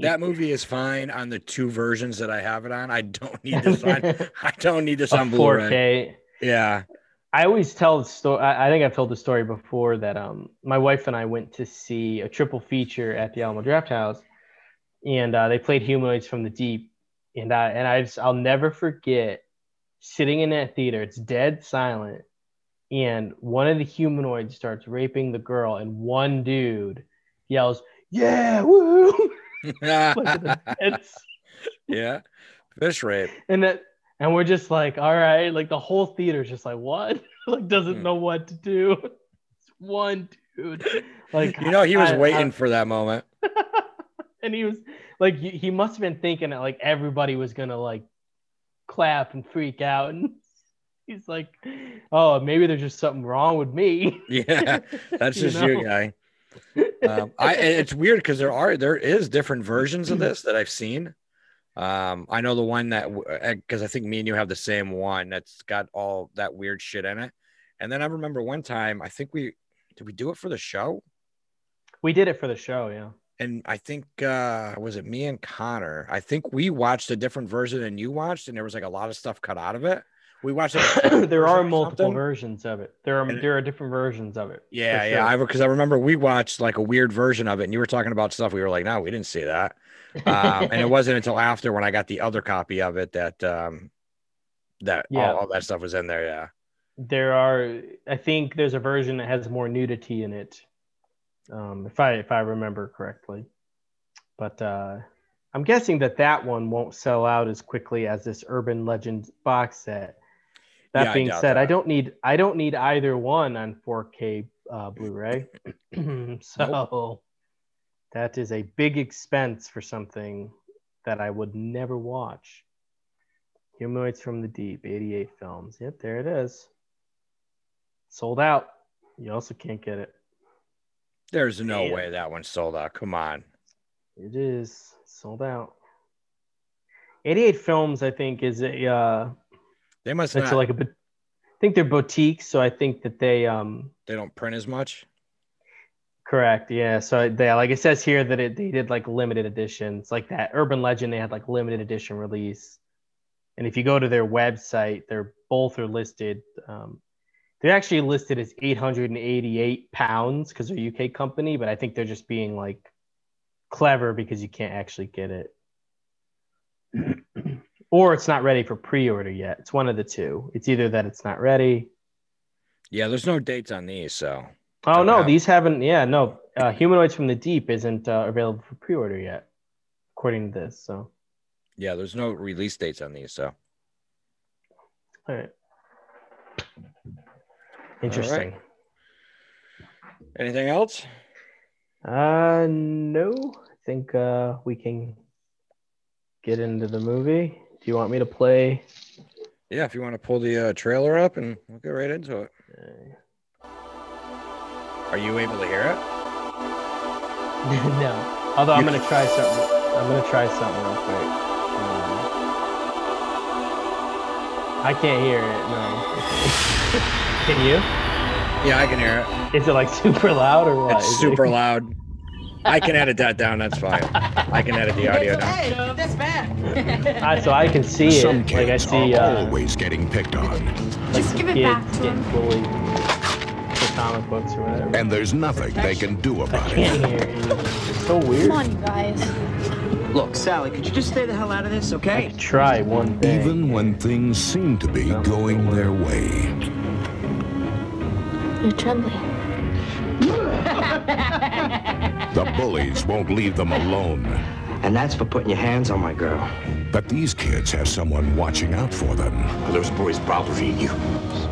That movie is fine on the two versions that I have it on. I don't need this on. I don't need this A on Blu-ray. 4K. Yeah. I always tell the story. I I think I've told the story before that um my wife and I went to see a triple feature at the Alamo Drafthouse, and uh, they played Humanoids from the Deep, and I and I just, I'll never forget sitting in that theater. It's dead silent, and one of the humanoids starts raping the girl, and one dude yells, "Yeah, woo!" like in the heads. yeah. Fish rape. and that and we're just like all right like the whole theater's just like what like doesn't Hmm. know what to do it's one dude like You know, he was I- I- waiting for that moment. And he was like he he must have been thinking that like everybody was gonna like clap and freak out and he's like oh maybe there's just something wrong with me Yeah. That's just you, know? guy. Um, I it's weird because there are there is different versions of this that I've seen. Um, I know the one that because I think me and you have the same one that's got all that weird shit in it. And then I remember one time I think we did we do it for the show, we did it for the show yeah and I think uh was it me and Connor? I think we watched a different version than you watched, and there was like a lot of stuff cut out of it. We watched like, there are multiple something. versions of it there are And- there are different versions of it Yeah, for yeah. sure. I because I remember we watched like a weird version of it, and you were talking about stuff. We were like, no, we didn't see that. Um, and it wasn't until after when I got the other copy of it that um that Yeah. all, all that stuff was in there. Yeah. there are i think there's a version that has more nudity in it um, if i if i remember correctly. But uh, i'm guessing that that one won't sell out as quickly as this urban legends box set. That Yeah, being doubt said i don't need i don't need either one on 4k uh, blu-ray. So that is a big expense for something that i would never watch. Humanoids from the deep 88 films. Yep there it is. Sold out. You also can't get it. There's no Damn. way that one sold out. Come on. It is sold out. 88 films, I think, is a uh, They must not. like a. I think they're boutiques, so I think that they um they don't print as much. correct, yeah. So they like it says here that it they did like limited editions, like that Urban Legend. They had like limited edition release, and if you go to their website, they're both are listed. Um, they're actually listed as 888 pounds because they're a UK company, but I think they're just being like clever because you can't actually get it. or it's not ready for pre-order yet. It's one of the two. It's either that it's not ready. Yeah, there's no dates on these, so Oh no, have- these haven't. Yeah, no. Uh, Humanoids from the Deep isn't uh, available for pre-order yet, according to this. So, yeah, there's no release dates on these. So all right. Interesting. anything else? Uh, no. I think uh, we can get into the movie. Do you want me to play? Yeah, if you want to pull the uh, trailer up and we'll get right into it. Uh, Are you able to hear it? no. Although I'm gonna try something. I'm gonna try something real quick. Um, I can't hear it. No. can you? Yeah, I can hear it. Is it like super loud or what? It's Is it- super loud. I can edit that down. That's fine. I can edit the audio down. Hey, that's bad. Ah, so I can see it. Some Like kids I see are uh, always getting picked on, Just give it kids back to getting him. bullied for comic books or whatever. and there's nothing they can do about it. can't hear anything. It's so weird. Come on, you guys. Look, Sally, could you just stay the hell out of this, okay? could try one thing. Even when things seem to be going their way, You're trembling. the bullies won't leave them alone. And that's for putting your hands on my girl. But these kids have someone watching out for them. Are those boys bothering you?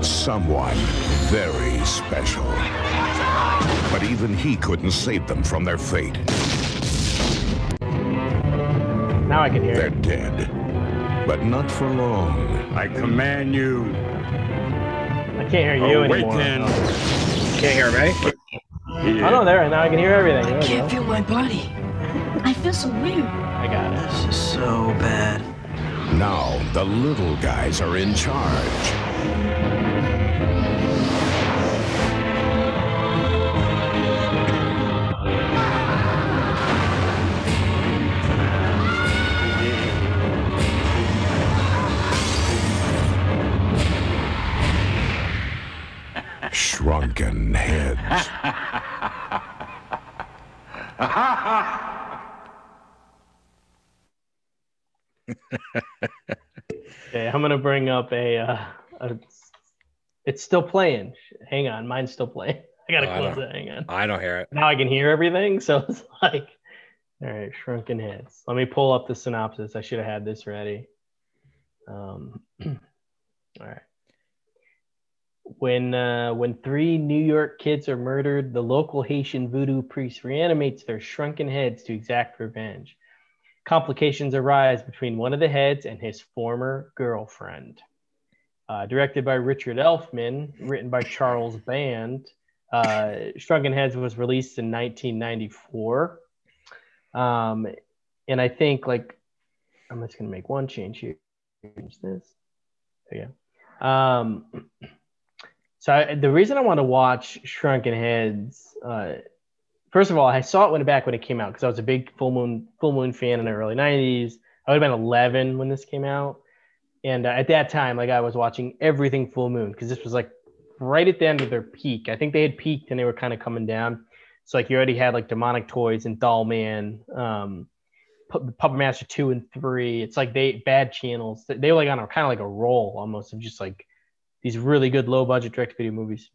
Someone very special. But even he couldn't save them from their fate. Now I can hear They're it. dead. But not for long. I command you, I can't hear you oh, anymore. awaken. Oh, Can't hear me? Oh no, there. Right, now I can hear everything. There I can't go. feel my body. I feel so weird. I got it. This is so bad. Now the little guys are in charge. Shrunken heads. Okay, I'm gonna bring up a. Uh, a it's still playing. Hang on, mine's still playing. I gotta Oh, close don't- it. Hang on. I don't hear it. Now I can hear everything, so it's like, all right, shrunken heads. Let me pull up the synopsis. I should have had this ready. Um, all right. When uh, when three New York kids are murdered, the local Haitian voodoo priest reanimates their shrunken heads to exact revenge. Complications arise between one of the heads and his former girlfriend. Uh, directed by Richard Elfman, written by Charles Band, uh, Shrunken Heads was released in 1994. Um, and I think like I'm just gonna make one change here. Change this. You go. Um, so I, the reason I want to watch Shrunken Heads, uh, first of all, I saw it when back when it came out because I was a big Full Moon Full Moon fan in the early 90s. I would have been 11 when this came out, and uh, at that time, like I was watching everything Full Moon because this was like right at the end of their peak. I think they had peaked and they were kind of coming down. So like you already had like Demonic Toys and Doll Man, um, Pu- Puppet Master two and three. It's like they bad channels. They were like on a kind of like a roll almost of just like these really good low budget direct video movies.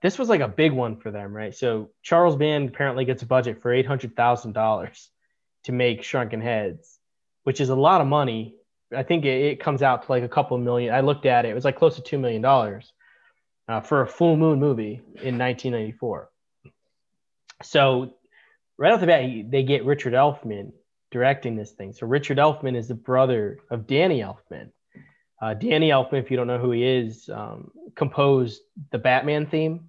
This was like a big one for them, right? So Charles Band apparently gets a budget for eight hundred thousand dollars to make Shrunken Heads, which is a lot of money. I think it, it comes out to like a couple million. I looked at it; it was like close to two million dollars uh, for a full moon movie in 1994. So right off the bat, he- they get Richard Elfman directing this thing. So Richard Elfman is the brother of Danny Elfman. Uh, Danny Elfman, if you don't know who he is, um, composed the Batman theme.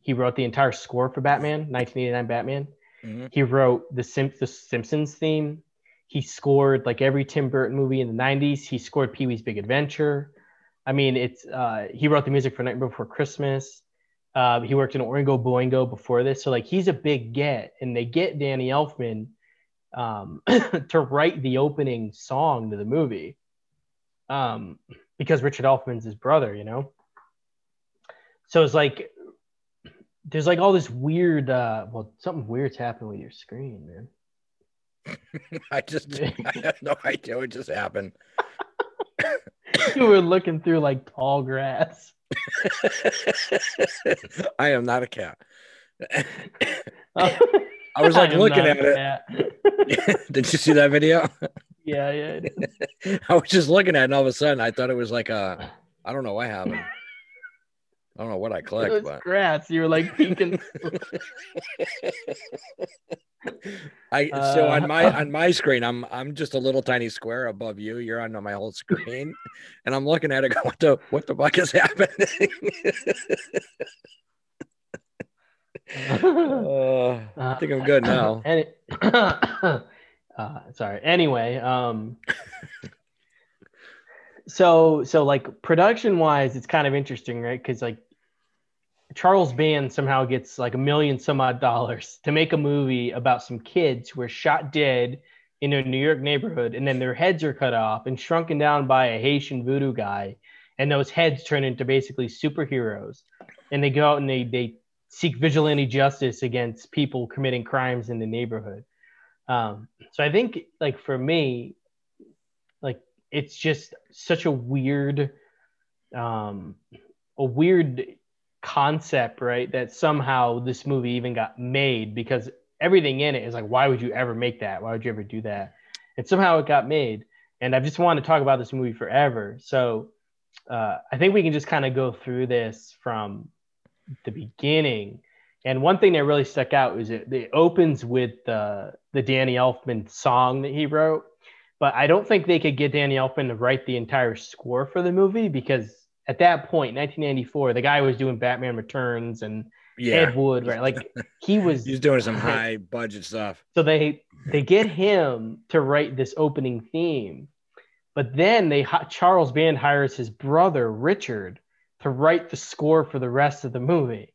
He wrote the entire score for Batman, 1989 Batman. Mhm. He wrote the, Sim- the Simpsons theme. He scored like every Tim Burton movie in the 90s. He scored Pee Wee's Big Adventure. I mean, it's uh, he wrote the music for Night Before Christmas. Uh, he worked in Oingo Boingo before this, so like he's a big get, and they get Danny Elfman um, to write the opening song to the movie um, because Richard Elfman's his brother, you know. So it's like there's like all this weird, uh, well, something weird's happened with your screen, man. I just I have no idea what just happened. you were looking through like tall grass. I am not a cat. I was like looking at it. Did you see that video? Yeah, yeah. I was just looking at it and all of a sudden I thought it was like a I don't know what happened. I don't know what I It clicked, was but grass. You were like peeking. I so on my Uh, on my screen I'm I'm just a little tiny square above you. You're on my whole screen, and I'm looking at it. Going, what the what the fuck is happening? Uh, I think I'm good now. Any- uh, sorry. Anyway, um, so so like production wise, it's kind of interesting, right? Because like Charles Band somehow gets like a million some odd dollars to make a movie about some kids who are shot dead in a New York neighborhood, and then their heads are cut off and shrunken down by a Haitian voodoo guy, and those heads turn into basically superheroes, and they go out and they they seek vigilante justice against people committing crimes in the neighborhood. Um, so I think like for me, like it's just such a weird, um, a weird concept, right? That somehow this movie even got made because everything in it is like, why would you ever make that? Why would you ever do that? And somehow it got made. And I've just wanted to talk about this movie forever. So uh, I think we can just kind of go through this from the beginning. And one thing that really stuck out is it, it opens with the the Danny Elfman song that he wrote. But I don't think they could get Danny Elfman to write the entire score for the movie because at that point, 1994, the guy was doing Batman Returns and Yeah. Ed Wood, right? Like he was He's doing some high budget stuff. So they they get him to write this opening theme, but then they Charles Band hires his brother Richard to write the score for the rest of the movie.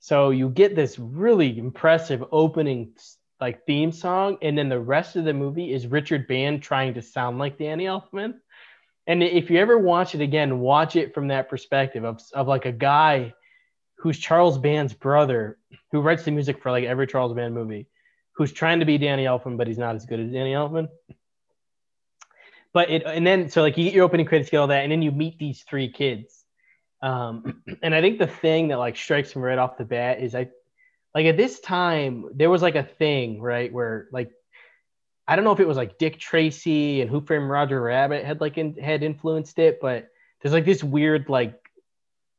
So you get this really impressive opening like theme song, and then the rest of the movie is Richard Band trying to sound like Danny Elfman. And if you ever watch it again, watch it from that perspective of, of like a guy who's Charles Band's brother, who writes the music for like every Charles Band movie, who's trying to be Danny Elfman, but he's not as good as Danny Elfman. But it, and then so like you get your opening credits, get all that, and then you meet these three kids. Um, and I think the thing that like strikes me right off the bat is I, like at this time there was like a thing right where like I don't know if it was like Dick Tracy and Who Framed Roger Rabbit had like in, had influenced it, but there's like this weird like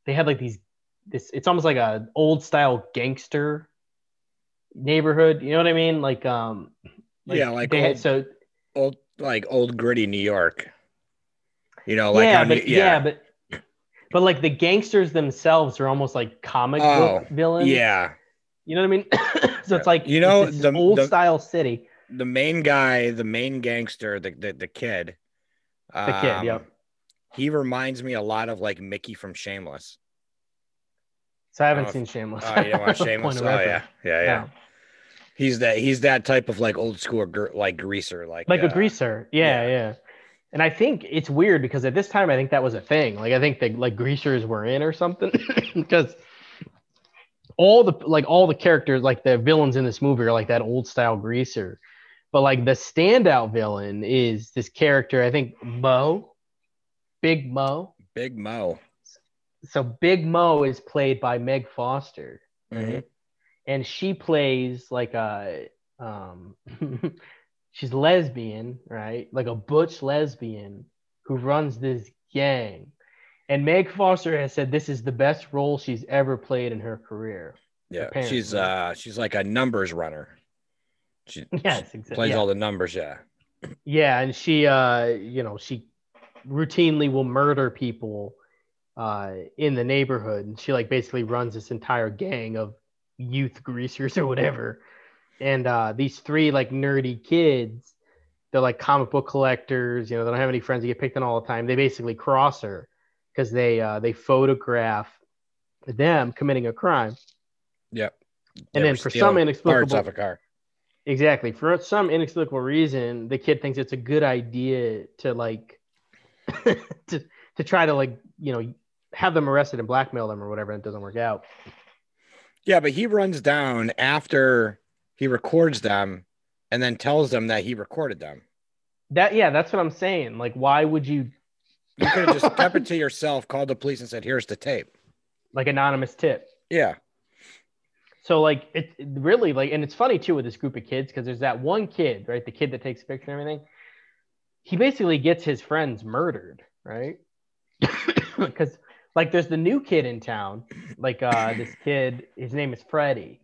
they had like these this it's almost like a old style gangster neighborhood. You know what I mean? Like um Yeah, like they had, so Old like old gritty New York. You know, like yeah, New- but yeah. but but like the gangsters themselves are almost like comic Oh, book villains. yeah. You know what I mean? so it's like You know, the- old the- style city. The main guy, the main gangster, the the, the kid. The kid, um, yep. He reminds me a lot of like Mickey from Shameless. So I haven't Oh, seen Shameless. Oh, you watch Shameless? Oh of yeah, yeah, yeah. He's that he's that type of like old school gr- like greaser, like like uh, a greaser yeah, yeah. yeah and i think it's weird because at this time i think that was a thing. Like i think that like greasers were in or something. Because all the like all the characters like the villains in this movie are like that old style greaser. But like the standout villain is this character i think mo. Big mo. Big Mo. so big mo is played by meg foster. Mhm. and she plays like a um she's lesbian right like a butch lesbian who runs this gang and meg foster has said this is the best role she's ever played in her career Yeah, Apparently. she's uh she's like a numbers runner. She yes she exactly plays yeah. all the numbers. Yeah, yeah and she uh you know she routinely will murder people uh in the neighborhood and she like basically runs this entire gang of youth greasers or whatever and uh these three like nerdy kids they're like comic book collectors you know they don't have any friends they get picked on all the time they basically cross her because they uh they photograph them committing a crime yep. and then for some inexplicable off a car. Exactly. For some inexplicable reason, the kid thinks it's a good idea to like to to try to like, you know, have them arrested and blackmail them or whatever, and it doesn't work out. Yeah, but he runs down after he records them, and then tells them that he recorded them. That yeah, that's what I'm saying. Like, why would you You could have just kept it to yourself, called the police, and said, "Here's the tape." like anonymous tip? Yeah, So like it, it really like, and it's funny too with this group of kids because there's that one kid, right? The kid that takes a picture and everything. He basically gets his friends murdered, right? Because like there's the new kid in town, like uh this kid, his name is Freddie.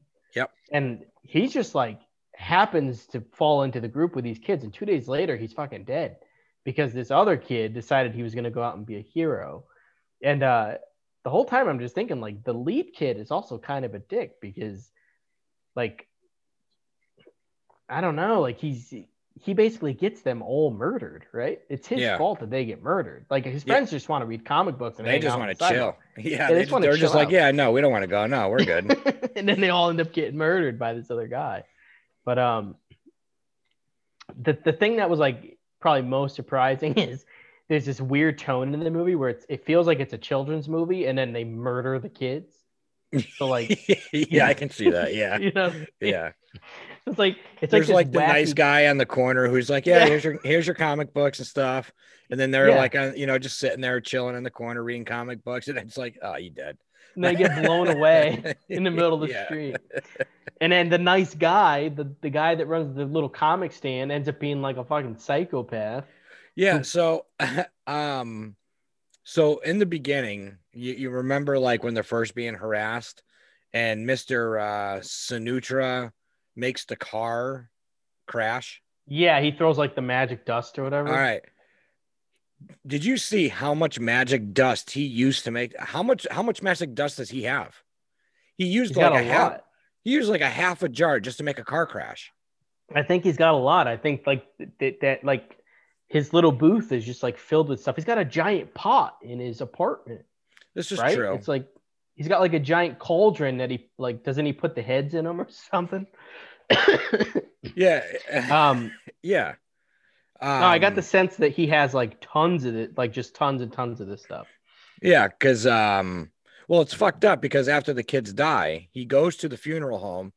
And he's just like happens to fall into the group with these kids, and two days later he's fucking dead because this other kid decided he was gonna go out and be a hero. And uh the whole time I'm just thinking like the lead kid is also kind of a dick because like I don't know, like he's he basically gets them all murdered, right? It's his Yeah. fault that they get murdered. Like his Yeah. friends just want to read comic books and they just want to chill. Yeah, they they just they're just like, out. "Yeah, no, we don't want to go. No, we're good." and then they all end up getting murdered by this other guy. But um the the thing that was like probably most surprising is there's this weird tone in the movie where it's it feels like it's a children's movie and then they murder the kids. So like yeah, I can see that. Yeah, you know yeah. it's like it's There's like, like, the nice guy on the corner who's like, "Yeah, Yeah. here's your here's your comic books and stuff," and then they're Yeah. like, you know, just sitting there chilling in the corner reading comic books, and it's like, "Oh, you dead." and they get blown away in the middle of the Yeah. street. And then the nice guy, the, the guy that runs the little comic stand ends up being like a fucking psychopath. Yeah. So, um, so in the beginning, you, you remember like when they're first being harassed, and Mister uh, Sumatra makes the car crash. Yeah, he throws like the magic dust or whatever. All right. Did you see how much magic dust he used to make? How much? How much magic dust does he have? He used He's like a a half. He used like a half a jar just to make a car crash. I think he's got a lot. I think like that, that like his little booth is just like filled with stuff. He's got a giant pot in his apartment, This is right? true. It's like he's got like a giant cauldron that he like doesn't he put the heads in them or something? yeah. um yeah. no, I got Um, the sense that he has like tons of it, like just tons and tons of this stuff. Yeah, because um, well, it's fucked up because after the kids die, he goes to the funeral home,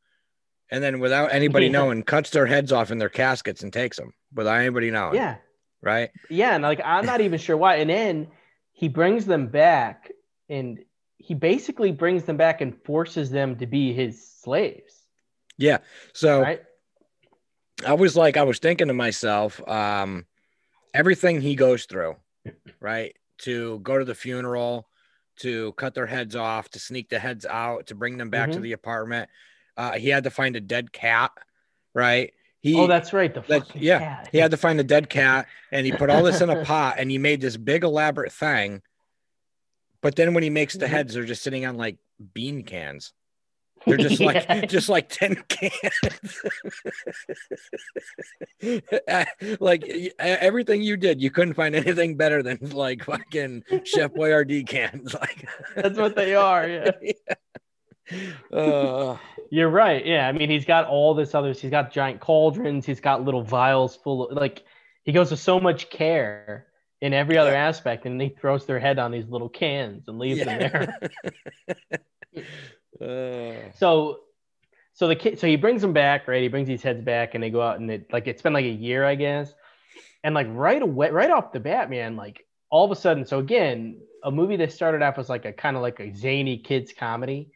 and then without anybody knowing, cuts their heads off in their caskets and takes them without anybody knowing. Yeah. Right. Yeah, and like I'm not even sure why. And then he brings them back and he basically brings them back and forces them to be his slaves. Yeah. So Right? I was like, I was thinking to myself, um, everything he goes through, right? To go to the funeral, to cut their heads off, to sneak the heads out, to bring them back to Mhm. the apartment. Uh, he had to find a dead cat, right? He, oh, that's right. The that- yeah, cat. he had to find a dead cat and he put all this in a pot and he made this big elaborate thing. But then when he makes the Mhm. heads, they're just sitting on like bean cans. They're just like Yeah. just like tin cans. like everything you did, you couldn't find anything better than like fucking Chef Boyardee cans. Like That's what they are. Yeah. uh, You're right. Yeah. I mean, he's got all this others. He's got giant cauldrons. He's got little vials full of like he goes to so much care in every other aspect, and he throws their head on these little cans and leaves them there. Uh, So, so the kid, so he brings them back, right? He brings these heads back, and they go out, and it like it's been like a year, I guess, and like right away, right off the bat, man, like all of a sudden. So again, a movie that started off as like a kind of like a zany kids comedy.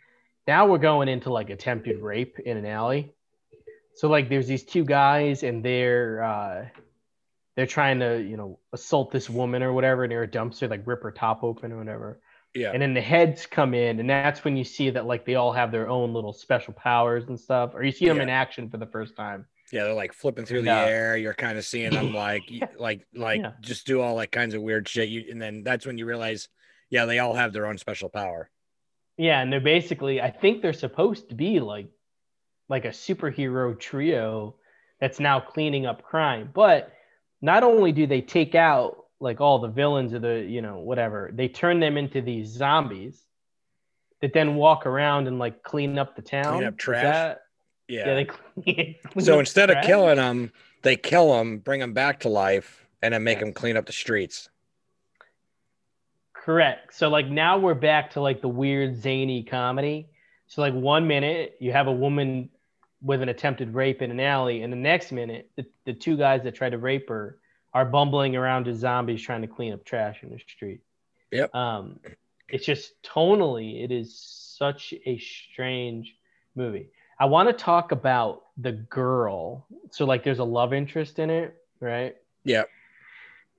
Now we're going into like attempted rape in an alley. So like there's these two guys, and they're uh, they're trying to you know assault this woman or whatever near a dumpster, like rip her top open or whatever yeah. and then the heads come in and that's when you see that like they all have their own little special powers and stuff or you see them Yeah. in action for the first time Yeah, they're like flipping through the Yeah. air. You're kind of seeing them like, y- like, like Yeah. just do all like kinds of weird shit. You, and then that's when you realize, yeah, they all have their own special power. yeah and they're basically i think they're supposed to be like like a superhero trio that's now cleaning up crime but not only do they take out like all the villains of the you know whatever they turn them into these zombies that then walk around and like clean up the town Clean up trash? that- Yeah. yeah they clean, clean so instead of killing them, they kill them, bring them back to life, and then make Yeah. them clean up the streets. Correct. So like now we're back to like the weird zany comedy. So like one minute you have a woman with an attempted rape in an alley, and the next minute the, the two guys that tried to rape her are bumbling around as zombies trying to clean up trash in the street. Yep. Um, it's just tonally, it is such a strange movie. I want to talk about the girl. So like there's a love interest in it, right? Yeah.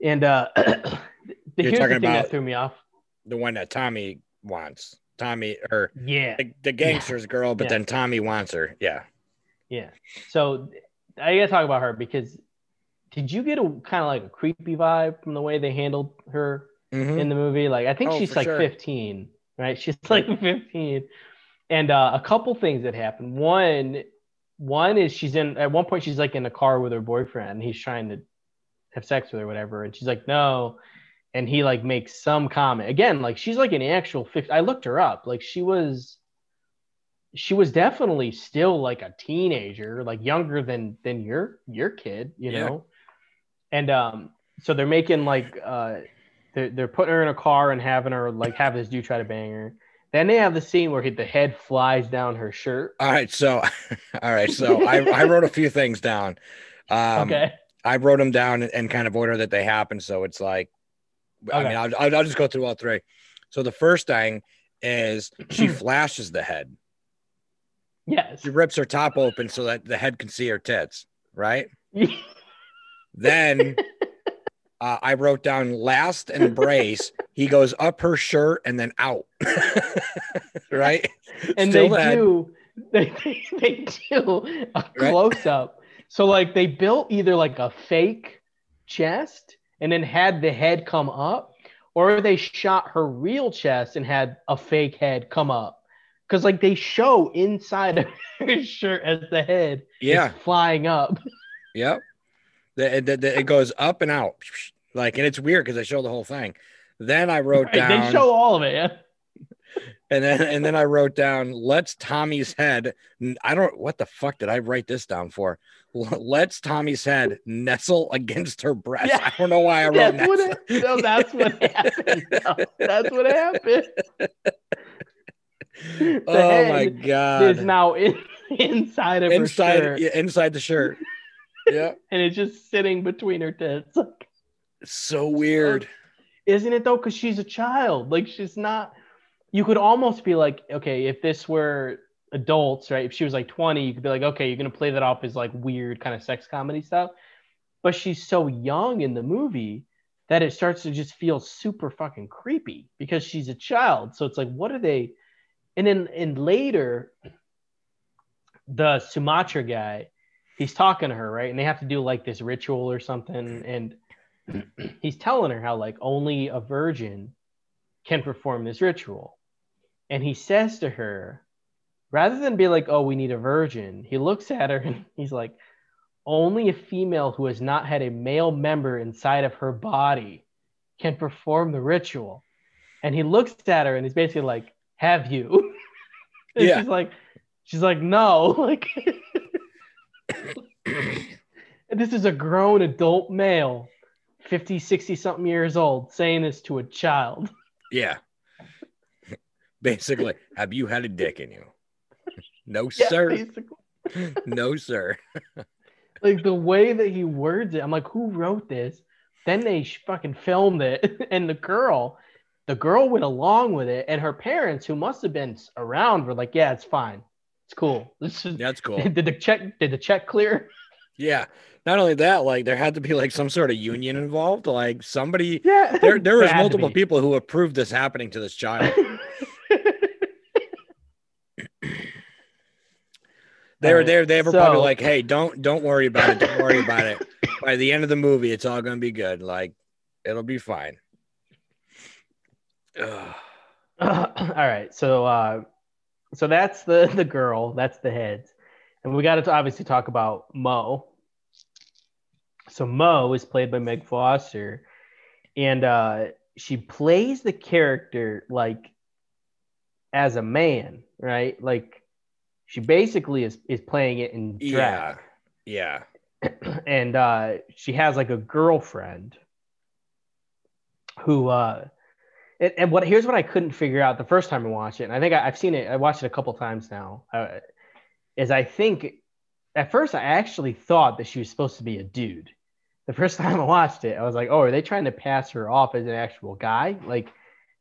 And uh the, here's the talking thing that threw me off. The one that Tommy wants. Tommy or Yeah. the, the gangster's girl, but Yeah. then Tommy wants her. Yeah. Yeah. So I gotta talk about her because did you get a kind of like a creepy vibe from the way they handled her Mhm. in the movie? Like I think Oh, she's like sure. 15, right? She's like 15. And uh, a couple things that happened. One, one is she's in at one point she's like in a car with her boyfriend and he's trying to have sex with her, or whatever, and she's like, no. And he like makes some comment again, like she's like an actual 50. I looked her up, like she was she was definitely still like a teenager, like younger than than your your kid, you Yeah. know. And um, so they're making like uh, they're they're putting her in a car and having her like have this dude try to bang her. Then they have the scene where the head flies down her shirt. All right. So, all right. So I, I wrote a few things down. Um, okay. I wrote them down in, in kind of order that they happen. So it's like, I Okay. mean, I'll, I'll, I'll just go through all three. So the first thing is she flashes the head. Yes. She rips her top open so that the head can see her tits, right? Then uh, I wrote down last embrace. he goes up her shirt and then out, and right? Still they do they, they, they do a Right. close up. So like they built either like a fake chest and then had the head come up, or they shot her real chest and had a fake head come up. Because like they show inside of her shirt as the head Yeah. is flying up. Yep. The, the, the- it goes up and out. Like, and it's weird because they show the whole thing. Then I wrote Right, down, They show all of it. Yeah. and then and then I wrote down, let's Tommy's head. I don't what the fuck did I write this down for? Let's Tommy's head nestle against her breast. Yeah. I don't know why I wrote That's what, it, no, that's what happened. No, that's what happened. The oh my god! is now in, inside of her inside, shirt, yeah, inside the shirt. yeah, and it's just sitting between her tits. it's so weird. Isn't it though? Because she's a child. Like she's not. You could almost be like, okay, if this were adults, right? If she was like 20, you could be like, okay, you're gonna play that off as like weird kind of sex comedy stuff. But she's so young in the movie that it starts to just feel super fucking creepy because she's a child. So it's like, what are they? And then and later, the Sumatra guy, he's talking to her, right? And they have to do like this ritual or something. And he's telling her how like only a virgin can perform this ritual. And he says to her, rather than be like, oh, we need a virgin, he looks at her and he's like, only a female who has not had a male member inside of her body can perform the ritual. And he looks at her and he's basically like, have you? and Yeah. she's like, she's like, no. Like this is a grown adult male 50 60 something years old saying this to a child Yeah. Basically, have you had a dick in you? No, Yeah, sir. basically. No, sir. like the way that he words it i'm like who wrote this then they sh- fucking filmed it and the girl the girl went along with it and her parents who must have been around were like yeah it's fine it's cool this is That's cool. did the check did the check clear Yeah. Not only that, like there had to be like some sort of union involved. Like somebody yeah there there was multiple people who approved this happening to this child. They were there. They were probably like, "Hey, don't don't worry about it. Don't worry about it. By the end of the movie, it's all gonna be good. Like, it'll be fine." All right so uh so that's the the girl that's the heads. And we got to obviously talk about mo. So mo is played by meg foster and uh she plays the character like as a man right? Like she basically is is playing it in drag. Yeah, yeah, and uh, she has like a girlfriend who uh and, and what here's what I couldn't figure out the first time I watched it, and I think I, have seen it. I watched it a couple times now. Uh, is I think at first I actually thought that she was supposed to be a dude. The first time I watched it, I was like, "Oh, are they trying to pass her off as an actual guy?" Like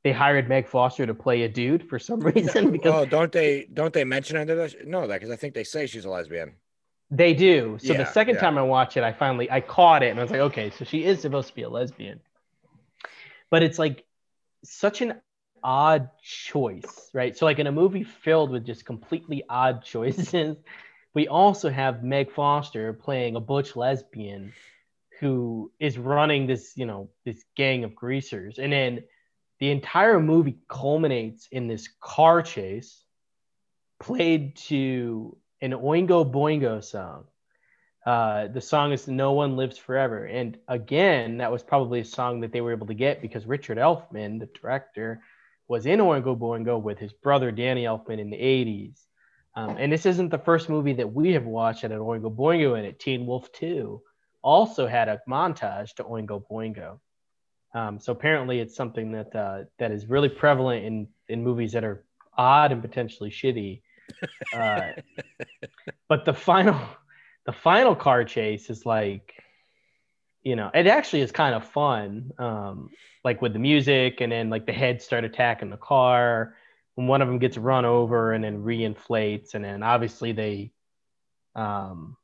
they hired Meg Foster to play a dude for some reason because oh, don't they don't they mention under? No, that because I think they say she's a lesbian. They do. So Yeah, the second yeah. time I watched it, I finally I caught it and I was like, okay, so she is supposed to be a lesbian. But it's like such an odd choice, right? So like in a movie filled with just completely odd choices, we also have Meg Foster playing a butch lesbian who is running this, you know, this gang of greasers. And then the entire movie culminates in this car chase played to an Oingo Boingo song. Uh, the song is No One Lives Forever. And again, that was probably a song that they were able to get because Richard Elfman, the director, was in Oingo Boingo with his brother Danny Elfman in the 80s. Um, and this isn't the first movie that we have watched at an Oingo Boingo in it. Teen Wolf 2 also had a montage to Oingo Boingo. Um, so apparently it's something that uh, that is really prevalent in, in movies that are odd and potentially shitty. Uh, but the final the final car chase is like you know it actually is kind of fun um like with the music and then like the heads start attacking the car and one of them gets run over and then reinflates and then obviously they um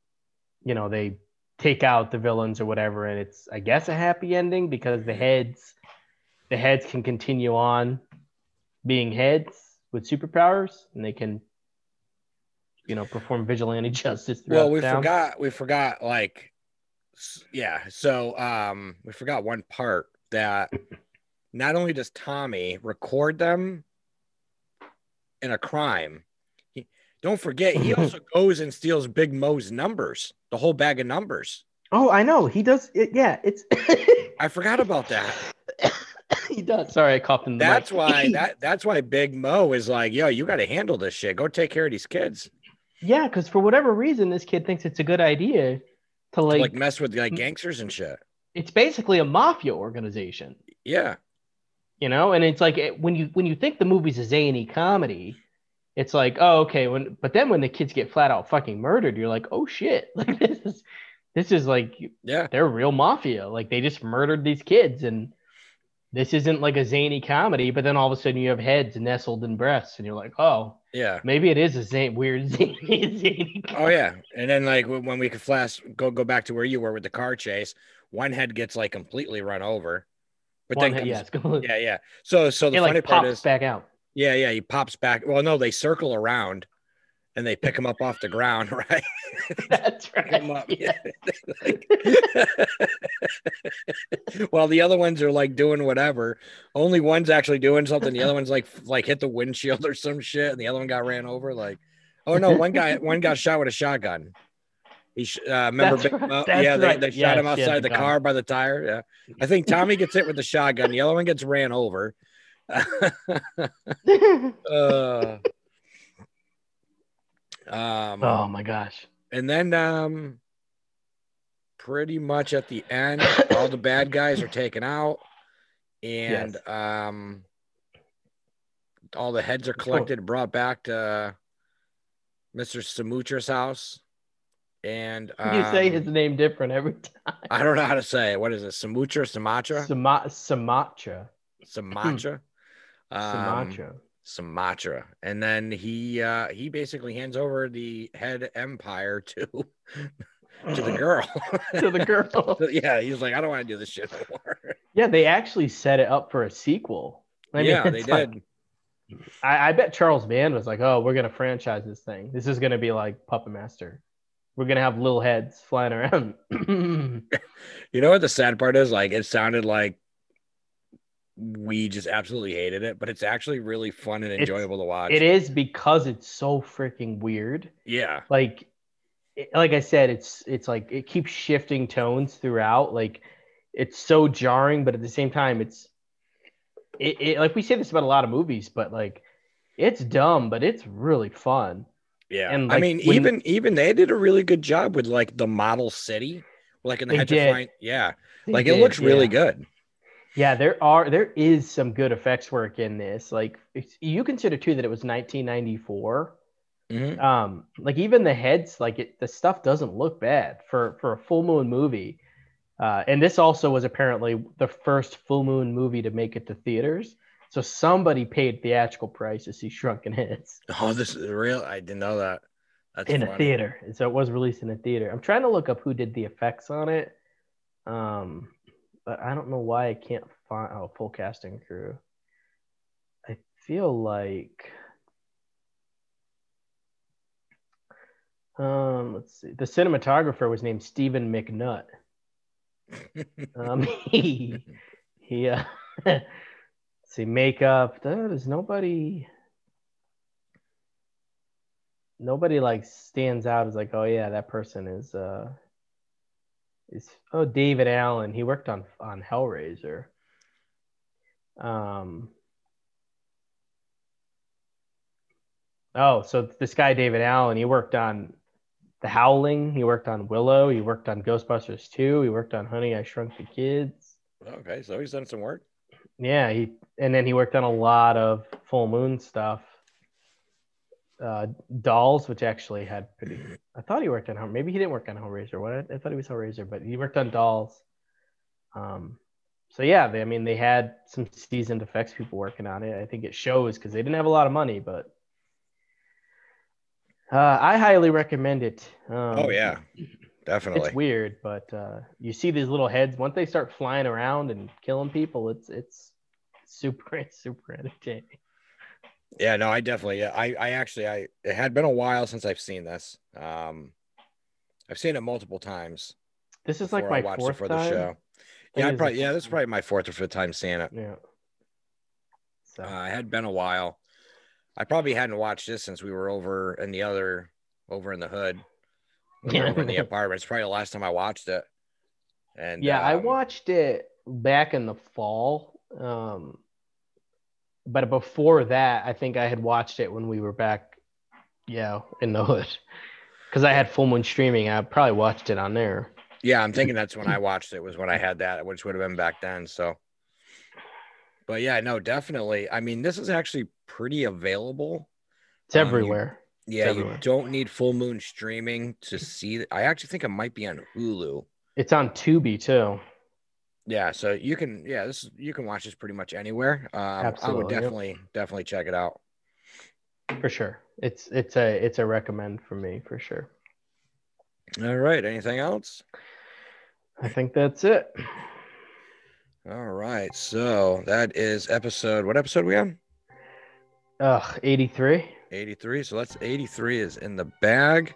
you know they take out the villains or whatever and it's i guess a happy ending because the heads the heads can continue on being heads with superpowers and they can you know perform vigilante justice throughout Well, we town. forgot we forgot like yeah. So um, we forgot one part that not only does Tommy record them in a crime, he, don't forget he also goes and steals Big Mo's numbers, the whole bag of numbers. Oh, I know. He does. It, yeah, it's. I forgot about that. he does. Sorry, I coughed in the That's mic. why that that's why Big Mo is like, yo, you got to handle this shit. Go take care of these kids. Yeah, because for whatever reason, this kid thinks it's a good idea to like. like mess with like gangsters and shit. it's basically a mafia organization, Yeah. you know. And it's like it- when you when you think the movie's a zany comedy, it's like oh okay. When but then when the kids get flat out fucking murdered, you're like oh shit, like this is this is like Yeah. they're real mafia. Like they just murdered these kids and. This isn't like a zany comedy, but then all of a sudden you have heads nestled in breasts, and you're like, "Oh, Yeah. maybe it is a zany, weird zany, zany Oh yeah, and then like when we could flash go go back to where you were with the car chase, one head gets like completely run over, but One then head- comes, yeah, yeah yeah. So so the it funny like part pops is back out. yeah yeah he pops back. Well no they circle around, and they pick them up off the ground right. That's Pick right. Yeah. Like- While the other ones are like doing whatever, only one's actually doing something. The other one's like like hit the windshield or some shit, and the other one got ran over. Like, oh no, one guy one got shot with a shotgun. He sh- uh, remember, That's right. That's yeah, they, right. they shot him outside the the car by the tire. Yeah, I think Tommy gets hit with the shotgun. The other one gets ran over. uh, um, oh my gosh. and then um pretty much at the end all the bad guys are taken out. And um all the heads are collected brought back to mr samutra's house. And um, you say his name different every time. i don't know how to say it. What is it? Samutra sumatra? Suma- Sumatra. sumatra? Um, Sumatra. Sumatra and then he uh he basically hands over the head empire to to the girl to the girl. yeah, he's like, I don't want to do this shit anymore. yeah, they actually set it up for a sequel. I mean, yeah, they like- did. I, I bet Charles Band was like, "Oh, we're gonna franchise this thing. This is gonna be like Puppet Master. We're gonna have little heads flying around." You know what the sad part is? Like, it sounded like we just absolutely hated it, but it's actually really fun and It's- enjoyable to watch. it is because it's so freaking weird. Yeah, like it- like i said it's it's like it keeps shifting tones throughout like it's so jarring but at the same time it's it, it like we say this about a lot of movies but like it's dumb but it's really fun yeah. And, I mean, when- even even they did a really good job with like the model city, like in the hedge of. Yeah, They like it did, looks really yeah. good. Yeah there are there is some good effects work in this like you consider too that it was 1994 Mhm. um like even the heads like it the stuff doesn't look bad for for a full moon movie. Uh and this also was apparently the first full moon movie to make it to theaters. So somebody paid theatrical price to see shrunken heads. Oh, this is real. I didn't know that. That's in a theater. And so it was released in a theater. I'm trying to look up who did the effects on it. Um but i don't know why i can't find oh full casting crew. I feel like um let's see. The cinematographer was named stephen mcnutt. Um he he uh let's see makeup there's nobody nobody like stands out as like oh yeah that person is uh is oh david allen. He worked on on hellraiser. Um oh so this guy david allen he worked on the howling. He worked on willow. He worked on ghostbusters 2 he worked on honey i shrunk the kids. Okay, so he's done some work. yeah, he and then he worked on a lot of full moon stuff. Uh, Dolls, which actually had pretty. I thought he worked on Home. Maybe he didn't work on Hellraiser. What I thought he was Hellraiser, but he worked on Dolls. Um, so yeah, they, I mean, they had some seasoned effects people working on it. I think it shows because they didn't have a lot of money, but uh, I highly recommend it. Um, oh yeah, definitely. it's weird, but uh, you see these little heads once they start flying around and killing people. It's it's super it's super entertaining. Yeah, no, I definitely. Yeah, I, I actually, I it had been a while since I've seen this. Um, I've seen it multiple times. This is like I my fourth for the time. show. Yeah, I probably yeah, this is probably my fourth or fifth time seeing it. Yeah. So Uh, it had been a while. I probably hadn't watched this since we were over in the other over in the hood. we Yeah. over in the apartment. It's probably the last time I watched it. And yeah, I um, watched it back in the fall. Um, but before that, I think I had watched it when we were back, yeah, in the hood. Because I had full moon streaming. I probably watched it on there. Yeah, I'm thinking that's when I watched it was when I had that, which would have been back then. So, but yeah, no, definitely. I mean, this is actually pretty available. It's Um, you- everywhere. Yeah, you everywhere. don't need full moon streaming to see. it. I actually think it might be on Hulu. It's on Tubi too. Yeah, so you can, yeah, this you can watch this pretty much anywhere. Um, I would Absolutely, yep. definitely, definitely check it out. For sure. It's it's a it's a recommend for me for sure. All right, anything else? I think that's it. All right, so that is episode. What episode we on? Ugh, 83. 83. So that's 83 is in the bag.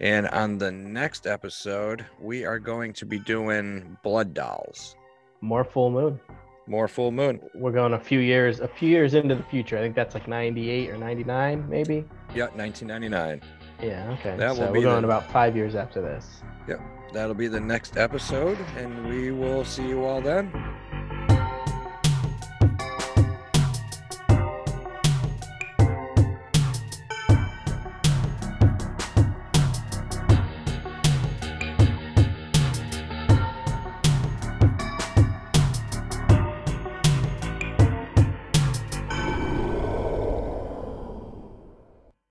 And on the next episode, we are going to be doing Blood Dolls. More full moon. More full moon. We're going a few years, a few years into the future. I think that's like 98 or 99, maybe. Yeah, 1999. Yeah, okay. That so will be we're going the- about five years after this. Yep. That'll be the next episode, and we will see you all then.